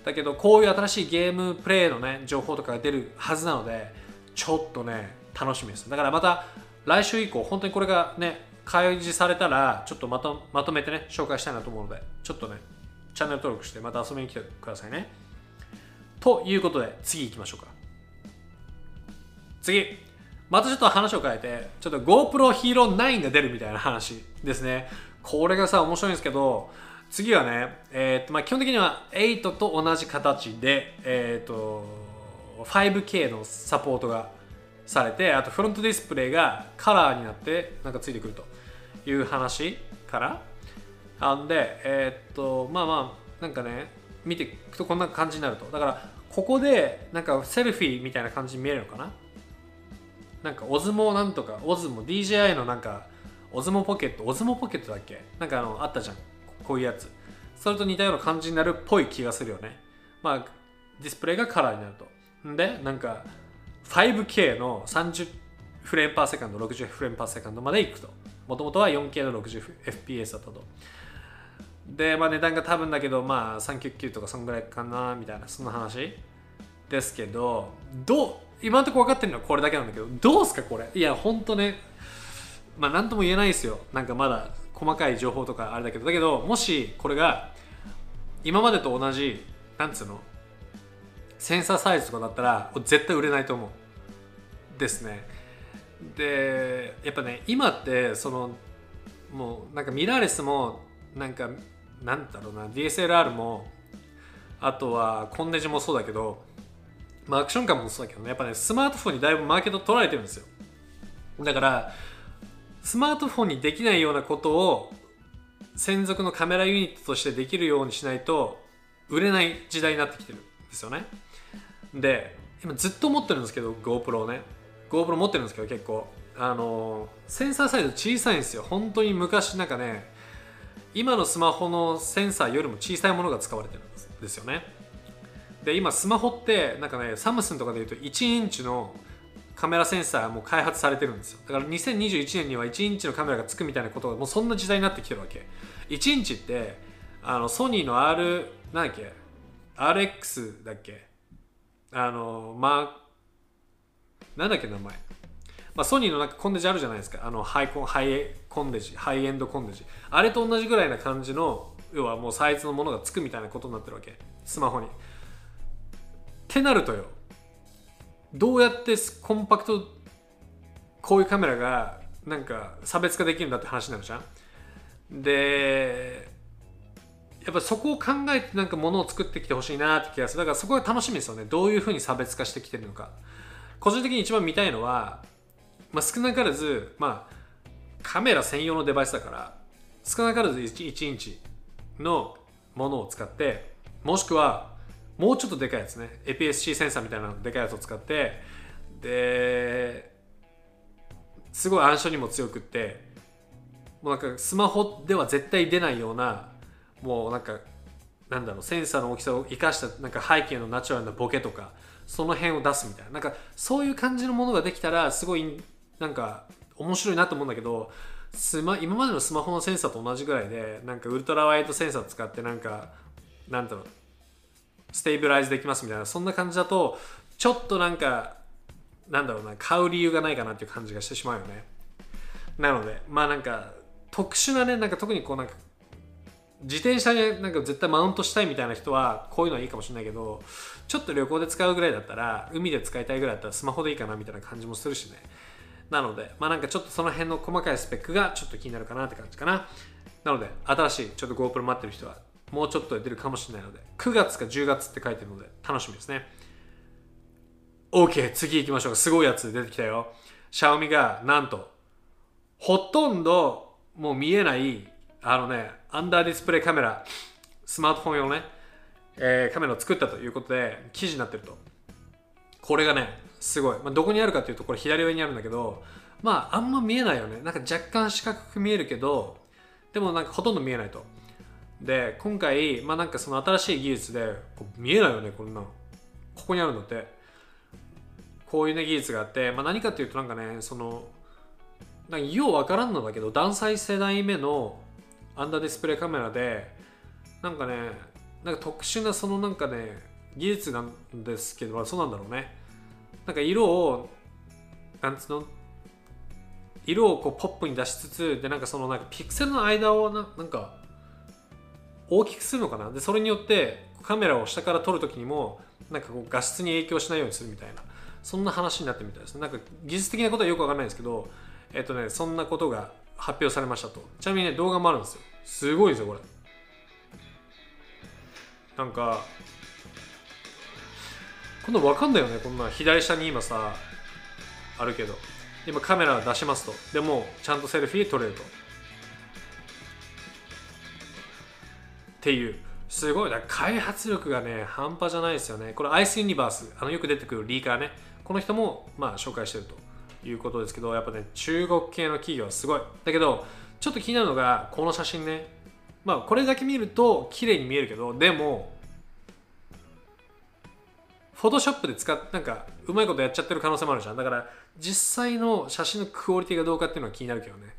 だけど、こういう新しいゲームプレイのね、情報とかが出るはずなので、ちょっとね、楽しみです。だからまた来週以降、本当にこれがね、開示されたら、ちょっとまとまとめてね、紹介したいなと思うので、ちょっとね、チャンネル登録してまた遊びに来てくださいね。ということで、次行きましょうか。次。またちょっと話を変えて、ちょっと GoPro Hero 9が出るみたいな話ですね。これがさ、面白いんですけど、次はね、えーとまあ、基本的には8と同じ形で、えーと、5K のサポートがされて、あとフロントディスプレイがカラーになってなんかついてくるという話から。あんで、えっ、と、まあまあ、なんかね、見ていくとこんな感じになると。だから、ここでなんかセルフィーみたいな感じに見えるのかな？なんかオズモなんとか、オズモ、DJI のなんかオズモポケットオズモポケットだっけ？なんかあのあったじゃん。こういうやつ。それと似たような感じになるっぽい気がするよね。まあディスプレイがカラーになると。んでなんか 5K の30 frames per second 60 frames per second までいくと。もともとは 4K の 60fps だったと。で、まあ、値段が多分だけどまあ399とかそんぐらいかなみたいなそんな話。ですけどどう今のところ分かってるのはこれだけなんだけどどうすかこれ？いやほんとねまあ何とも言えないですよ。なんかまだ細かい情報とかあれだけどだけどもしこれが今までと同じなんつうのセンサーサイズとかだったら絶対売れないと思う。ですね。でやっぱね今ってそのもうなんかミラーレスもなんかなんだろうな DSLR もあとはコンデジもそうだけど、まあ、アクションカムもそうだけどねやっぱねスマートフォンにだいぶマーケット取られてるんですよ。だからスマートフォンにできないようなことを専属のカメラユニットとしてできるようにしないと売れない時代になってきてるんですよね。で今ずっと持ってるんですけど GoPro ね。GoPro 持ってるんですけど結構。あのセンサーサイズ小さいんですよ。本当に昔なんかね今のスマホのセンサーよりも小さいものが使われてるんですよね。で今スマホってなんかねサムスンとかでいうと1インチのカメラセンサーも開発されてるんですよ。だから2021年には1インチのカメラがつくみたいなことがもうそんな時代になってきてるわけ。1インチってあのソニーの R なんだっけ？RX だっけ？あのまあなんだっけ名前？まあ、ソニーのなんかコンデジあるじゃないですか。あのハイコンハイコンデジハイエンドコンデジあれと同じぐらいな感じの要はもうサイズのものがつくみたいなことになってるわけ。スマホに。ってなるとよ。どうやってコンパクトこういうカメラがなんか差別化できるんだって話になるじゃん。でやっぱそこを考えてなんかものを作ってきてほしいなって気がする。だからそこが楽しみですよね。どういうふうに差別化してきてるのか。個人的に一番見たいのはまあ、少なからず、まあ、カメラ専用のデバイスだから少なからず 1, 1インチのものを使ってもしくはもうちょっとでかいやつね。APS-C センサーみたいなでかいやつを使ってですごい暗証にも強くってもうなんかスマホでは絶対出ないようなもうなんかなんだろうセンサーの大きさを生かしたなんか背景のナチュラルなボケとかその辺を出すみたいな。なんかそういう感じのものができたらすごいなんか面白いなと思うんだけどスマ今までのスマホのセンサーと同じぐらいでなんかウルトラワイドセンサー使ってなんかなんだろうステーブライズできますみたいなそんな感じだとちょっとなんかなんだろうな買う理由がないかなっていう感じがしてしまうよねなのでまあなんか特殊なねなんか特にこうなんか自転車になんか絶対マウントしたいみたいな人はこういうのはいいかもしれないけどちょっと旅行で使うぐらいだったら海で使いたいぐらいだったらスマホでいいかなみたいな感じもするしねなので、まあなんかちょっとその辺の細かいスペックがちょっと気になるかなって感じかな。なので、新しいちょっと GoPro 待ってる人は、もうちょっと出るかもしれないので、9月か10月って書いてるので、楽しみですね。OK、次行きましょう。すごいやつ出てきたよ。Xiaomi が、なんと、ほとんどもう見えない、あのね、アンダーディスプレイカメラ、スマートフォン用ね、えー、カメラを作ったということで、記事になってると。これがね、すごい、まあ、どこにあるかっていうとこれ左上にあるんだけどまああんま見えないよねなんか若干四角く見えるけどでもなんかほとんど見えないとで今回まあなんかその新しい技術で見えないよねこんなここにあるんだって。こういうね技術があって、まあ、何かっていうとなんかねそのなんかようわからんのだけど断裁世代目のアンダーディスプレイカメラでなんかねなんか特殊なそのなんかね技術なんですけど、まあそうなんだろうね。なんか色をなんつうの？色をこうポップに出しつつでなんかそのなんかピクセルの間をななんか大きくするのかな？でそれによってカメラを下から撮るときにもなんかこう画質に影響しないようにするみたいなそんな話になってみたいですなんか技術的なことはよくわかんないんですけどえっとねそんなことが発表されましたと。ちなみにね動画もあるんですよ。すごいですよこれ。なんかこんな分かんないよねこんな左下に今さあるけど。今カメラ出しますと。でもちゃんとセルフィー撮れると。っていうすごいだ開発力がね半端じゃないですよね。これアイスユニバースあのよく出てくるリーカーね。この人もまあ紹介してるということですけどやっぱね中国系の企業はすごい。だけどちょっと気になるのがこの写真ね。まあこれだけ見ると綺麗に見えるけどでもフォトショップで使っなんかうまいことやっちゃってる可能性もあるじゃん。だから実際の写真のクオリティがどうかっていうのは気になるけどね。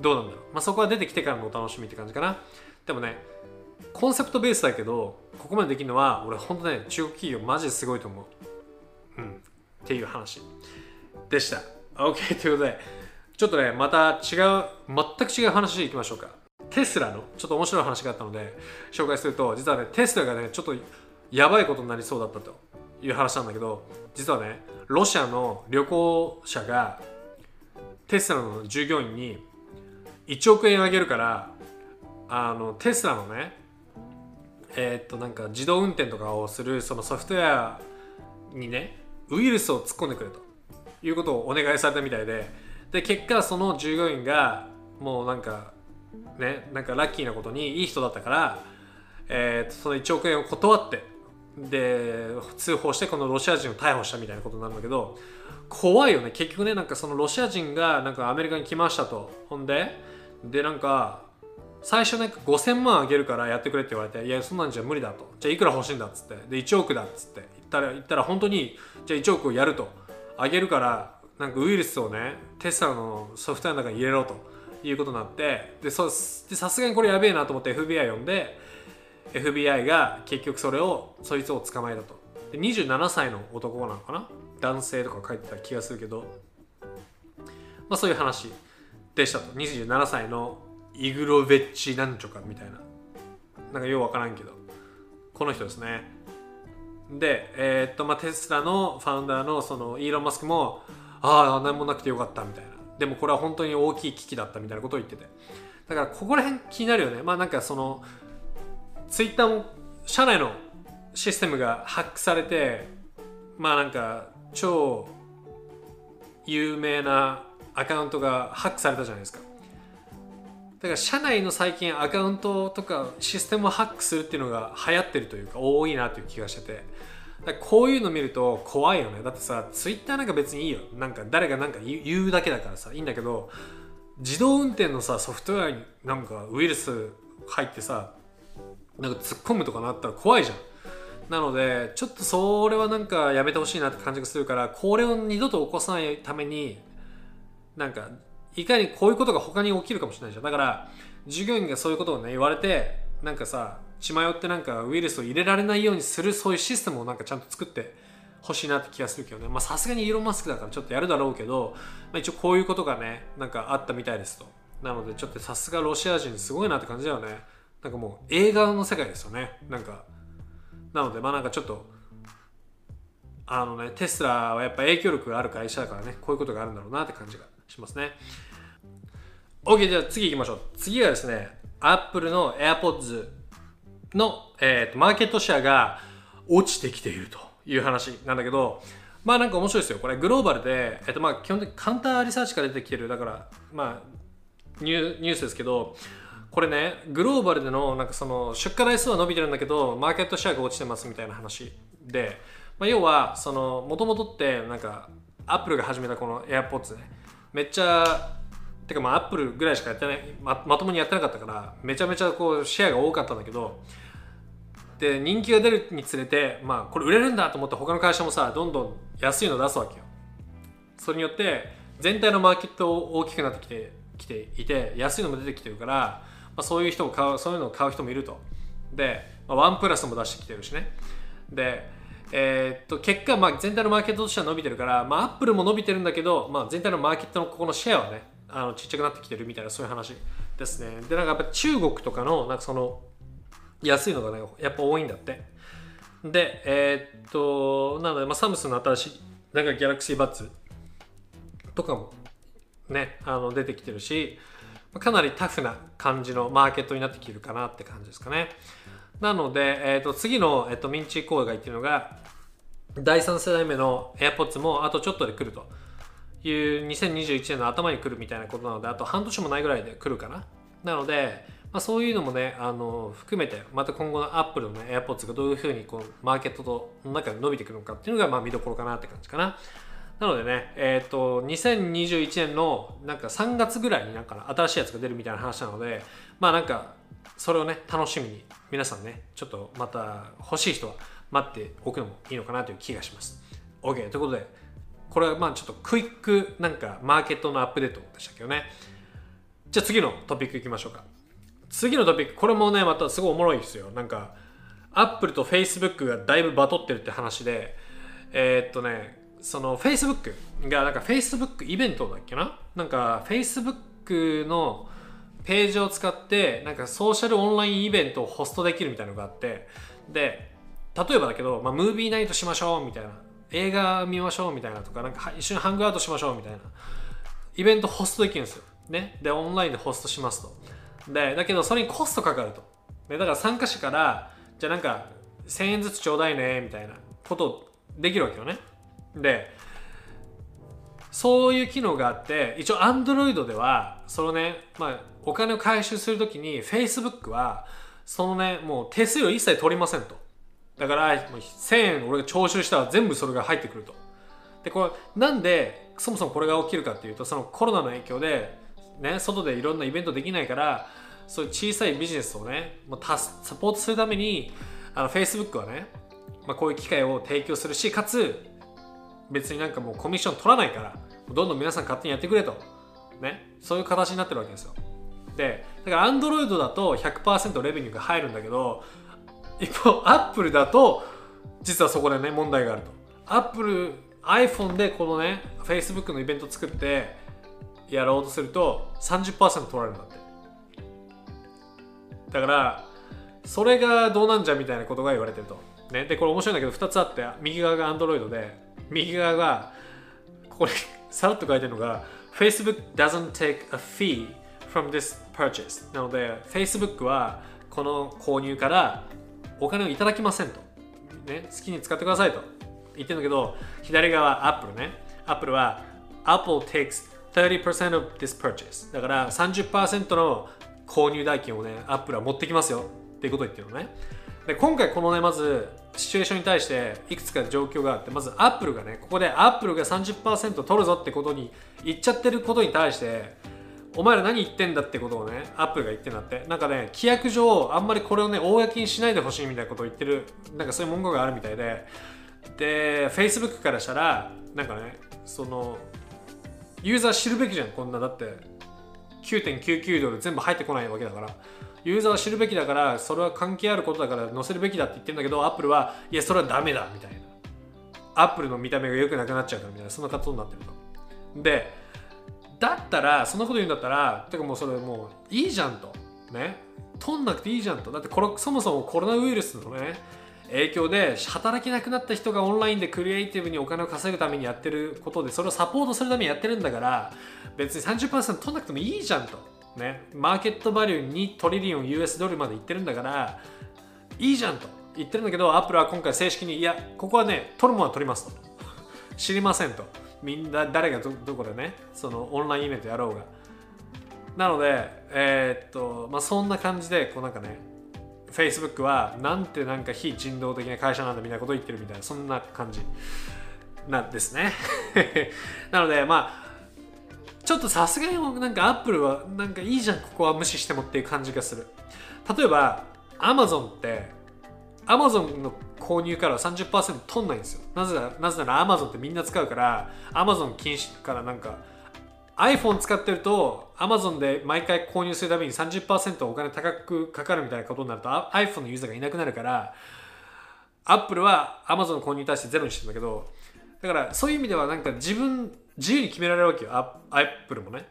どうなんだろう、まあ、そこは出てきてからのお楽しみって感じかな。でもねコンセプトベースだけどここまでできるのは俺ほんとね中国企業マジですごいと思う。うん。っていう話。でした。OK ということでちょっとねまた違う全く違う話いきましょうか。テスラのちょっと面白い話があったので紹介すると実はねテスラがねちょっとやばいことになりそうだったという話なんだけど実はねロシアの旅行者がテスラの従業員に1億円あげるからあのテスラのねえー、っとなんか自動運転とかをするそのソフトウェアにねウイルスを突っ込んでくれということをお願いされたみたいでで結果その従業員がもうなんかねなんかラッキーなことにいい人だったから、えー、その1億円を断ってで通報してこのロシア人を逮捕したみたいなことになるんだけど怖いよね。結局ねなんかそのロシア人がなんかアメリカに来ましたと。ほんででなんか最初なんか5000万あげるからやってくれって言われていやそんなんじゃ無理だと。じゃあいくら欲しいんだっつって。で1億だっつって。言ったら言ったら本当にじゃあ1億をやると。あげるからなんかウイルスをねテスラのソフトウェアの中に入れろと。いうことになって。でさすがにこれやべえなと思って FBI 呼んで FBI が結局それをそいつを捕まえたと。で27歳の男なのかな？男性とか書いてた気がするけど。まあそういう話でしたと。27歳のイグロベッチなんちょかみたいな。なんかようわからんけど。この人ですね。で、えー、っとまあ、テスラのファウンダーのそのイーロン・マスクもああ何もなくてよかったみたいな。でもこれは本当に大きい危機だったみたいなことを言ってて。だからここら辺気になるよね。まあなんかそのツイッターも社内のシステムがハックされてまあなんか超有名なアカウントがハックされたじゃないですか。だから社内の最近アカウントとかシステムをハックするっていうのが流行ってるというか多いなという気がしてて。こういうの見ると怖いよね。だってさツイッターなんか別にいいよ。なんか誰がなんか言うだけだからさいいんだけど自動運転のさソフトウェアになんかウイルス入ってさなんか突っ込むとかなったら怖いじゃん。なのでちょっとそれはなんかやめてほしいなって感じがするからこれを二度と起こさないためになんかいかにこういうことが他に起きるかもしれないじゃん。だから従業員がそういうことをね言われてなんかさ血迷ってなんかウイルスを入れられないようにするそういうシステムをなんかちゃんと作ってほしいなって気がするけどね。まあさすがにイーロン・マスクだからちょっとやるだろうけど、まあ、一応こういうことがねなんかあったみたいですと。なのでちょっとさすがロシア人すごいなって感じだよね。なんかもう映画の世界ですよね。なんかなのでまあなんかちょっとあのねテスラはやっぱ影響力がある会社だからねこういうことがあるんだろうなって感じが。しますね。OK じゃあ次行きましょう。次はですね Apple の AirPods の、えーと、マーケットシェアが落ちてきているという話なんだけどまあなんか面白いですよ。これグローバルで、えーとまあ、基本的にカウンターリサーチから出てきてる。だからまあニュニュースですけどこれねグローバルでのなんかその出荷台数は伸びてるんだけどマーケットシェアが落ちてますみたいな話で、まあ、要はそのもともとってなんかアップルが始めたこの AirPods ね。めっちゃてかまあアップルぐらいしかやってないままともにやってなかったからめちゃめちゃこうシェアが多かったんだけどで人気が出るにつれてまあこれ売れるんだと思って他の会社もさどんどん安いの出すわけよ。それによって全体のマーケット大きくなってきてきていて安いのも出てきてるからまあ、そういう人を買うそういうのを買う人もいると。で、まあ、ワンプラスも出してきてるしね。でえー、っと結果、まあ、全体のマーケットとしては伸びてるから、まあ、アップルも伸びてるんだけど、まあ、全体のマーケットのここのシェアはねあのちっちゃくなってきてるみたいなそういう話ですねでなんかやっぱ中国とかのなんかその安いのがねやっぱ多いんだってでえー、っとなので、まあ、サムスンの新しいなんかギャラクシーバッツとかもねあの出てきてるしかなりタフな感じのマーケットになってきてるかなって感じですかね。なので、えー、と次の、えー、とミンチコーが言ってるのが、第3世代目の AirPods もあとちょっとで来るという2021年の頭に来るみたいなことなので、あと半年もないぐらいで来るかな。なので、まあ、そういうのもね、あの含めて、また今後の Apple の、ね、AirPods がどういうふうにこうマーケットの中で伸びていくのかっていうのがまあ見どころかなって感じかな。なのでね、えっ、ー、と、2021年のなんか3月ぐらいになんか新しいやつが出るみたいな話なので、まあなんか、それをね、楽しみに皆さんね、ちょっとまた欲しい人は待っておくのもいいのかなという気がします。OK ということでこれはまあちょっとクイックなんかマーケットのアップデートでしたけどね。じゃあ次のトピックいきましょうか。次のトピックこれもねまたすごいおもろいですよ。なんかアップルとフェイスブックがだいぶバトってるって話でえー、っとねその Facebook がなんか Facebook イベントだっけな？なんか Facebook のページを使ってなんかソーシャルオンラインイベントをホストできるみたいなのがあってで例えばだけど、まあ、ムービーナイトしましょうみたいな映画見ましょうみたいなとかなんか一緒にハングアウトしましょうみたいなイベントホストできるんですよ、ね、でオンラインでホストしますと。でだけどそれにコストかかると。でだから参加者からじゃあなんか1000円ずつちょうだいねみたいなことできるわけよね。でそういう機能があって一応 Android ではそのね、まあ、お金を回収するときに Facebook はそのねもう手数料一切取りませんと。だから1000円俺が徴収したら全部それが入ってくると。でこれなんでそもそもこれが起きるかっていうとそのコロナの影響でね外でいろんなイベントできないからそういう小さいビジネスをねもうサポートするためにあの Facebook はね、まあ、こういう機会を提供するしかつ別になんかもうコミッション取らないからどんどん皆さん勝手にやってくれと。ねそういう形になってるわけですよ。でだから Android だと100%レベニューが入るんだけど一方 Apple だと実はそこでね問題があると。Apple iPhone でこのね Facebook のイベント作ってやろうとすると30%取られるんだって。だからそれがどうなんじゃみたいなことが言われてると、ね、でこれ面白いんだけど2つあって右側が Android で右側がこれさらっと書いてるのが Facebook doesn't take a fee from this purchase. なので Facebook はこの購入からお金をいただきませんと、ね、好きに使ってくださいと。言ってるんだけど左側 Apple ね。Apple は Apple takes 30% of this purchase. だから30%の購入代金をね Apple は持ってきますよ。っていうことを言ってるのね。で今回このねまずシチュエーションに対していくつか状況があってまずアップルがねここでアップルが30%取るぞってことに言っちゃってることに対してお前ら何言ってんだってことをねアップルが言ってんだって。なんかね規約上あんまりこれをね公にしないでほしいみたいなことを言ってるなんかそういう文言があるみたいで。で Facebook からしたらなんかねそのユーザー知るべきじゃんこんなだって。9.99ドル全部入ってこないわけだから。ユーザーは知るべきだからそれは関係あることだから載せるべきだって言ってるんだけどアップルはいやそれはダメだみたいな。アップルの見た目が良くなくなっちゃうからみたいなそんな活動になってると。でだったらそんなこと言うんだったらてかもうそれもういいじゃんと。ね。取んなくていいじゃんと。だってこれそもそもコロナウイルスのね影響で働けなくなった人がオンラインでクリエイティブにお金を稼ぐためにやってることでそれをサポートするためにやってるんだから別に30%取んなくてもいいじゃんと。ね、マーケットバリューにトリリオン US ドルまでいってるんだからいいじゃんと。言ってるんだけどアップルは今回正式にいやここはね取るものは取りますと。知りませんと。みんな誰がどどこでねそのオンラインイベントやろうが。なのでえー、っとまあそんな感じでこうなんかね Facebook はなんてなんか非人道的な会社なんだみたいなこと言ってるみたいなそんな感じなんですね。なのでまあちょっとさすがになんかアップルはなんかいいじゃんここは無視してもっていう感じがする。例えばアマゾンってアマゾンの購入からは30%取んないんですよ。なぜならなぜならアマゾンってみんな使うからアマゾン禁止からなんか iPhone 使ってると Amazon で毎回購入するために30%お金高くかかるみたいなことになると iPhone のユーザーがいなくなるから Apple は Amazon の購入に対してゼロにしてるんだけどだからそういう意味ではなんか自分自由に決められるわけよ。アップルもね。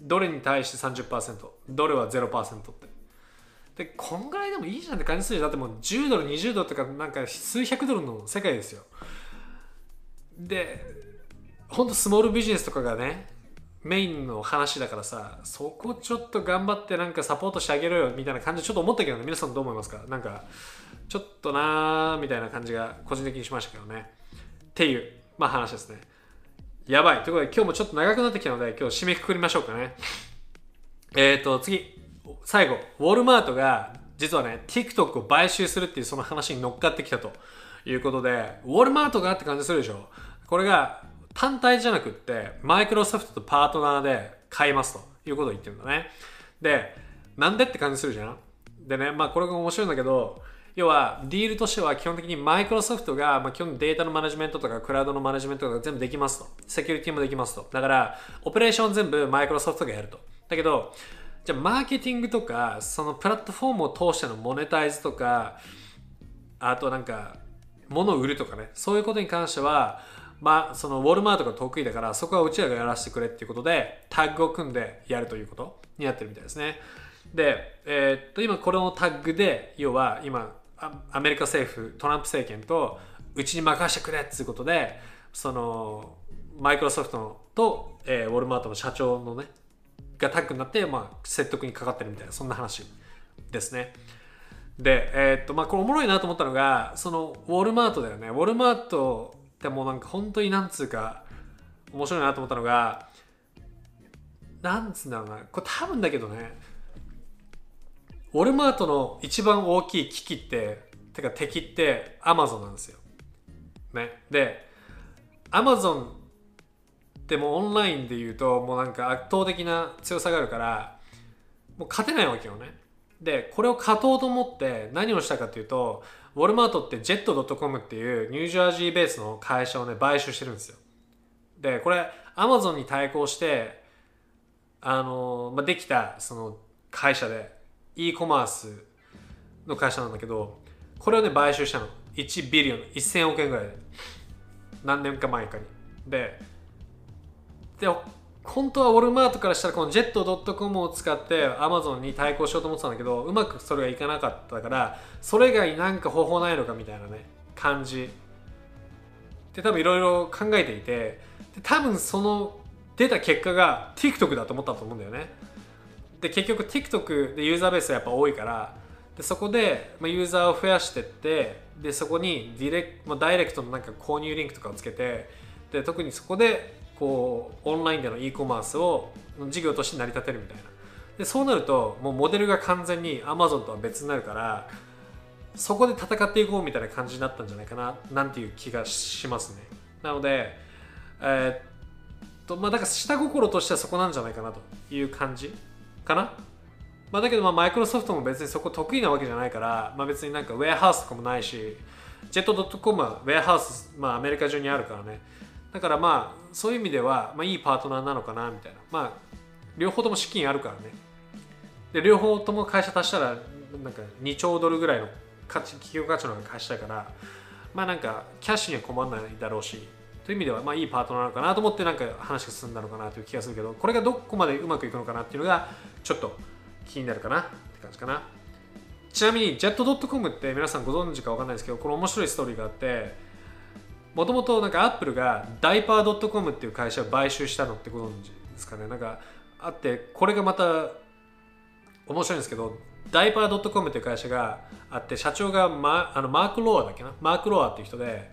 どれに対して30%どれは0%って。でこんぐらいでもいいじゃんって感じするじゃんだってもう10ドル20ドルとかなんか数百ドルの世界ですよでほんとスモールビジネスとかがねメインの話だからさそこちょっと頑張ってなんかサポートしてあげろよみたいな感じでちょっと思ったけどね皆さんどう思いますか？なんかちょっとなーみたいな感じが個人的にしましたけどねっていうまあ話ですねやばい。ということで今日もちょっと長くなってきたので今日締めくくりましょうかね。えっ、ー、と、次。最後。ウォルマートが実はね、TikTok を買収するっていうその話に乗っかってきたということで、ウォルマートがって感じするでしょこれが単体じゃなくって、マイクロソフトとパートナーで買いますということを言ってるんだね。で、なんでって感じするじゃんでね、まあこれが面白いんだけど、要はディールとしては基本的にマイクロソフトが、まあ、基本データのマネジメントとかクラウドのマネジメントとか全部できますと。セキュリティもできますと。だからオペレーション全部マイクロソフトがやると。だけど、じゃあマーケティングとかそのプラットフォームを通してのモネタイズとかあとなんか物を売るとかね。そういうことに関してはまあそのウォルマートが得意だからそこはうちらがやらせてくれっていうことでタッグを組んでやるということになってるみたいですね。で、えー、っと今これのタッグで要は今アメリカ政府トランプ政権とうちに任せてくれっていうことでそのマイクロソフトと、えー、ウォルマートの社長のねがタッグになって、まあ、説得にかかってるみたいなそんな話ですねで、えー、っとまあこれおもろいなと思ったのがそのウォルマートだよねウォルマートってもうなんか本当になんつうか面白いなと思ったのがなんつうんだろうなこれ多分だけどねウォルマートの一番大きい危機っててか敵ってアマゾンなんですよ。ね。で、アマゾンってもオンラインで言うともうなんか圧倒的な強さがあるからもう勝てないわけよね。で、これを勝とうと思って何をしたかっていうと、ウォルマートってジェット .com っていうニュージャージーベースの会社をね、買収してるんですよ。で、これ、アマゾンに対抗して、あの、まあ、できたその会社で、e コマースの会社なんだけど、これをね、買収したの。1ビリオン、1000億円ぐらいで。何年か前かに。で、で、本当はウォルマートからしたらこのジェット .com を使ってアマゾンに対抗しようと思ってたんだけどうまくそれがいかなかったからそれ以外になんか方法ないのかみたいなね感じ。で多分いろいろ考えていてで多分その出た結果が TikTok だと思ったと思うんだよね。で結局 TikTok でユーザーベースがやっぱ多いからでそこで、ま、ユーザーを増やしてってでそこにディレク、まあ、ダイレクトのなんか購入リンクとかをつけてで特にそこでこうオンラインでの e コマースを事業として成り立てるみたいな。でそうなるともうモデルが完全に Amazon とは別になるからそこで戦っていこうみたいな感じになったんじゃないかななんていう気がしますね。なのでえー、っとまあだから下心としてはそこなんじゃないかなという感じかな。まあ、だけどまあマイクロソフトも別にそこ得意なわけじゃないから、まあ、別になんかウェアハウスとかもないしジェット .com はウェアハウス、まあ、アメリカ中にあるからね。だからまあそういう意味では、まあ、いいパートナーなのかなみたいな。まあ両方とも資金あるからね。で両方とも会社足したらなんか2兆ドルぐらいの価値企業価値の会社だからまあなんかキャッシュには困らないだろうしという意味ではまあいいパートナーなのかなと思ってなんか話が進んだのかなという気がするけどこれがどこまでうまくいくのかなっていうのがちょっと気になるかなって感じかな。ちなみに jet.com って皆さんご存知か分かんないですけどこれ面白いストーリーがあってもともとなんかアップルがダイパー .com っていう会社を買収したのってご存知ですかね。なんかあってこれがまた面白いんですけどダイパー .com っていう会社があって社長がマあのマーク・ロアだっけな？マーク・ロアっていう人で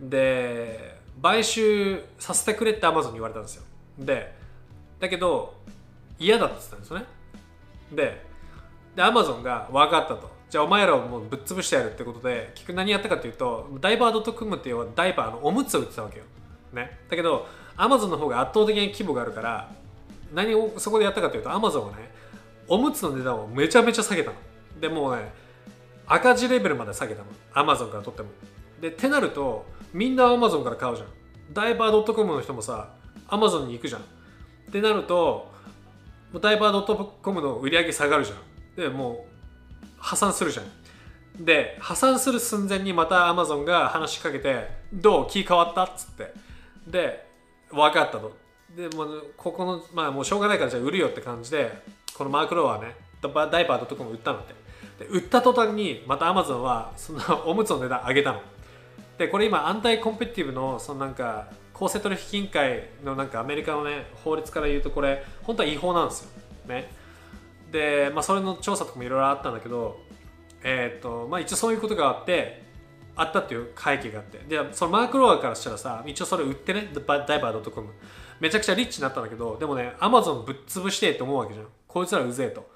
で買収させてくれってアマゾンに言われたんですよ。でだけど嫌だって言ったんですよね。ででアマゾンが分かったと。じゃあお前らをもうぶっ潰してやるってことで結局何やったかっていうとダイバー .com っていうダイバーのおむつを売ってたわけよ、ね、だけどアマゾンの方が圧倒的に規模があるから何をそこでやったかというとアマゾンはねおむつの値段をめちゃめちゃ下げたの。でもうね赤字レベルまで下げたの。アマゾンから取っても。でってなるとみんなアマゾンから買うじゃん。ダイバー .com の人もさアマゾンに行くじゃん。ってなるとダイバー .com の売り上げ下がるじゃん。でもう破産するじゃん。で破産する寸前にまたアマゾンが話しかけて「どう？気変わった?」っつって。で分かったと。でもここのまあもうしょうがないからじゃあ売るよって感じでこのマークローはねダイバー .com 売ったのって。で売った途端にまたアマゾンはそのおむつの値段上げたの。でこれ今アンタイコンペティブのそのなんか公正取引委員会のなんかアメリカのね法律から言うとこれ本当は違法なんですよ。ね。で、まあ、それの調査とかもいろいろあったんだけど、えーとまあ、一応そういうことがあってあったっていう背景があって。でそのマーク・ロアからしたらさ一応それ売ってねダイバー .com めちゃくちゃリッチになったんだけどでもねアマゾンぶっ潰してって思うわけじゃん。こいつらうぜえと。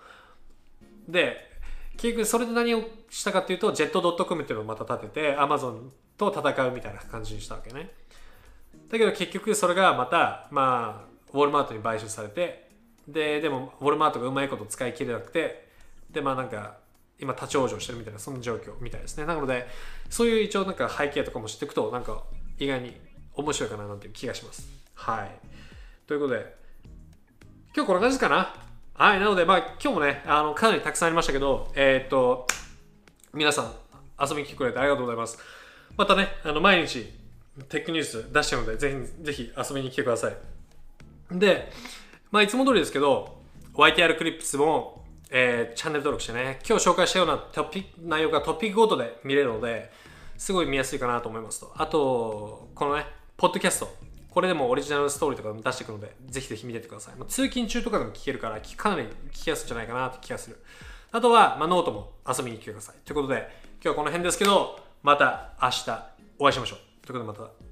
で結局それで何をしたかっていうとジェット .com っていうのをまた立ててアマゾンと戦うみたいな感じにしたわけね。だけど結局それがまたまあウォルマートに買収されてででもウォルマートがうまいこと使い切れなくてでまあなんか今立ち往生してるみたいなそんな状況みたいですね。なのでそういう一応なんか背景とかも知っていくとなんか意外に面白いかななんていう気がします。はい。ということで今日こんな感じかな。はいなのでまあ今日もねあのかなりたくさんありましたけどえー、っと皆さん遊びに来てくれてありがとうございます。またねあの毎日テックニュース出してるのでぜひぜひ遊びに来てください。でまあいつも通りですけど YTR クリップスもえー、チャンネル登録してね、今日紹介したようなトピ内容がトピックごとで見れるので、すごい見やすいかなと思いますと。あと、このね、ポッドキャスト、これでもオリジナルストーリーとかも出していくので、ぜひぜひ見ててください。まあ、通勤中とかでも聞けるから、かなり聞きやすいんじゃないかなって気がする。あとは、まあ、ノートも遊びに来てください。ということで、今日はこの辺ですけど、また明日お会いしましょう。ということでまた。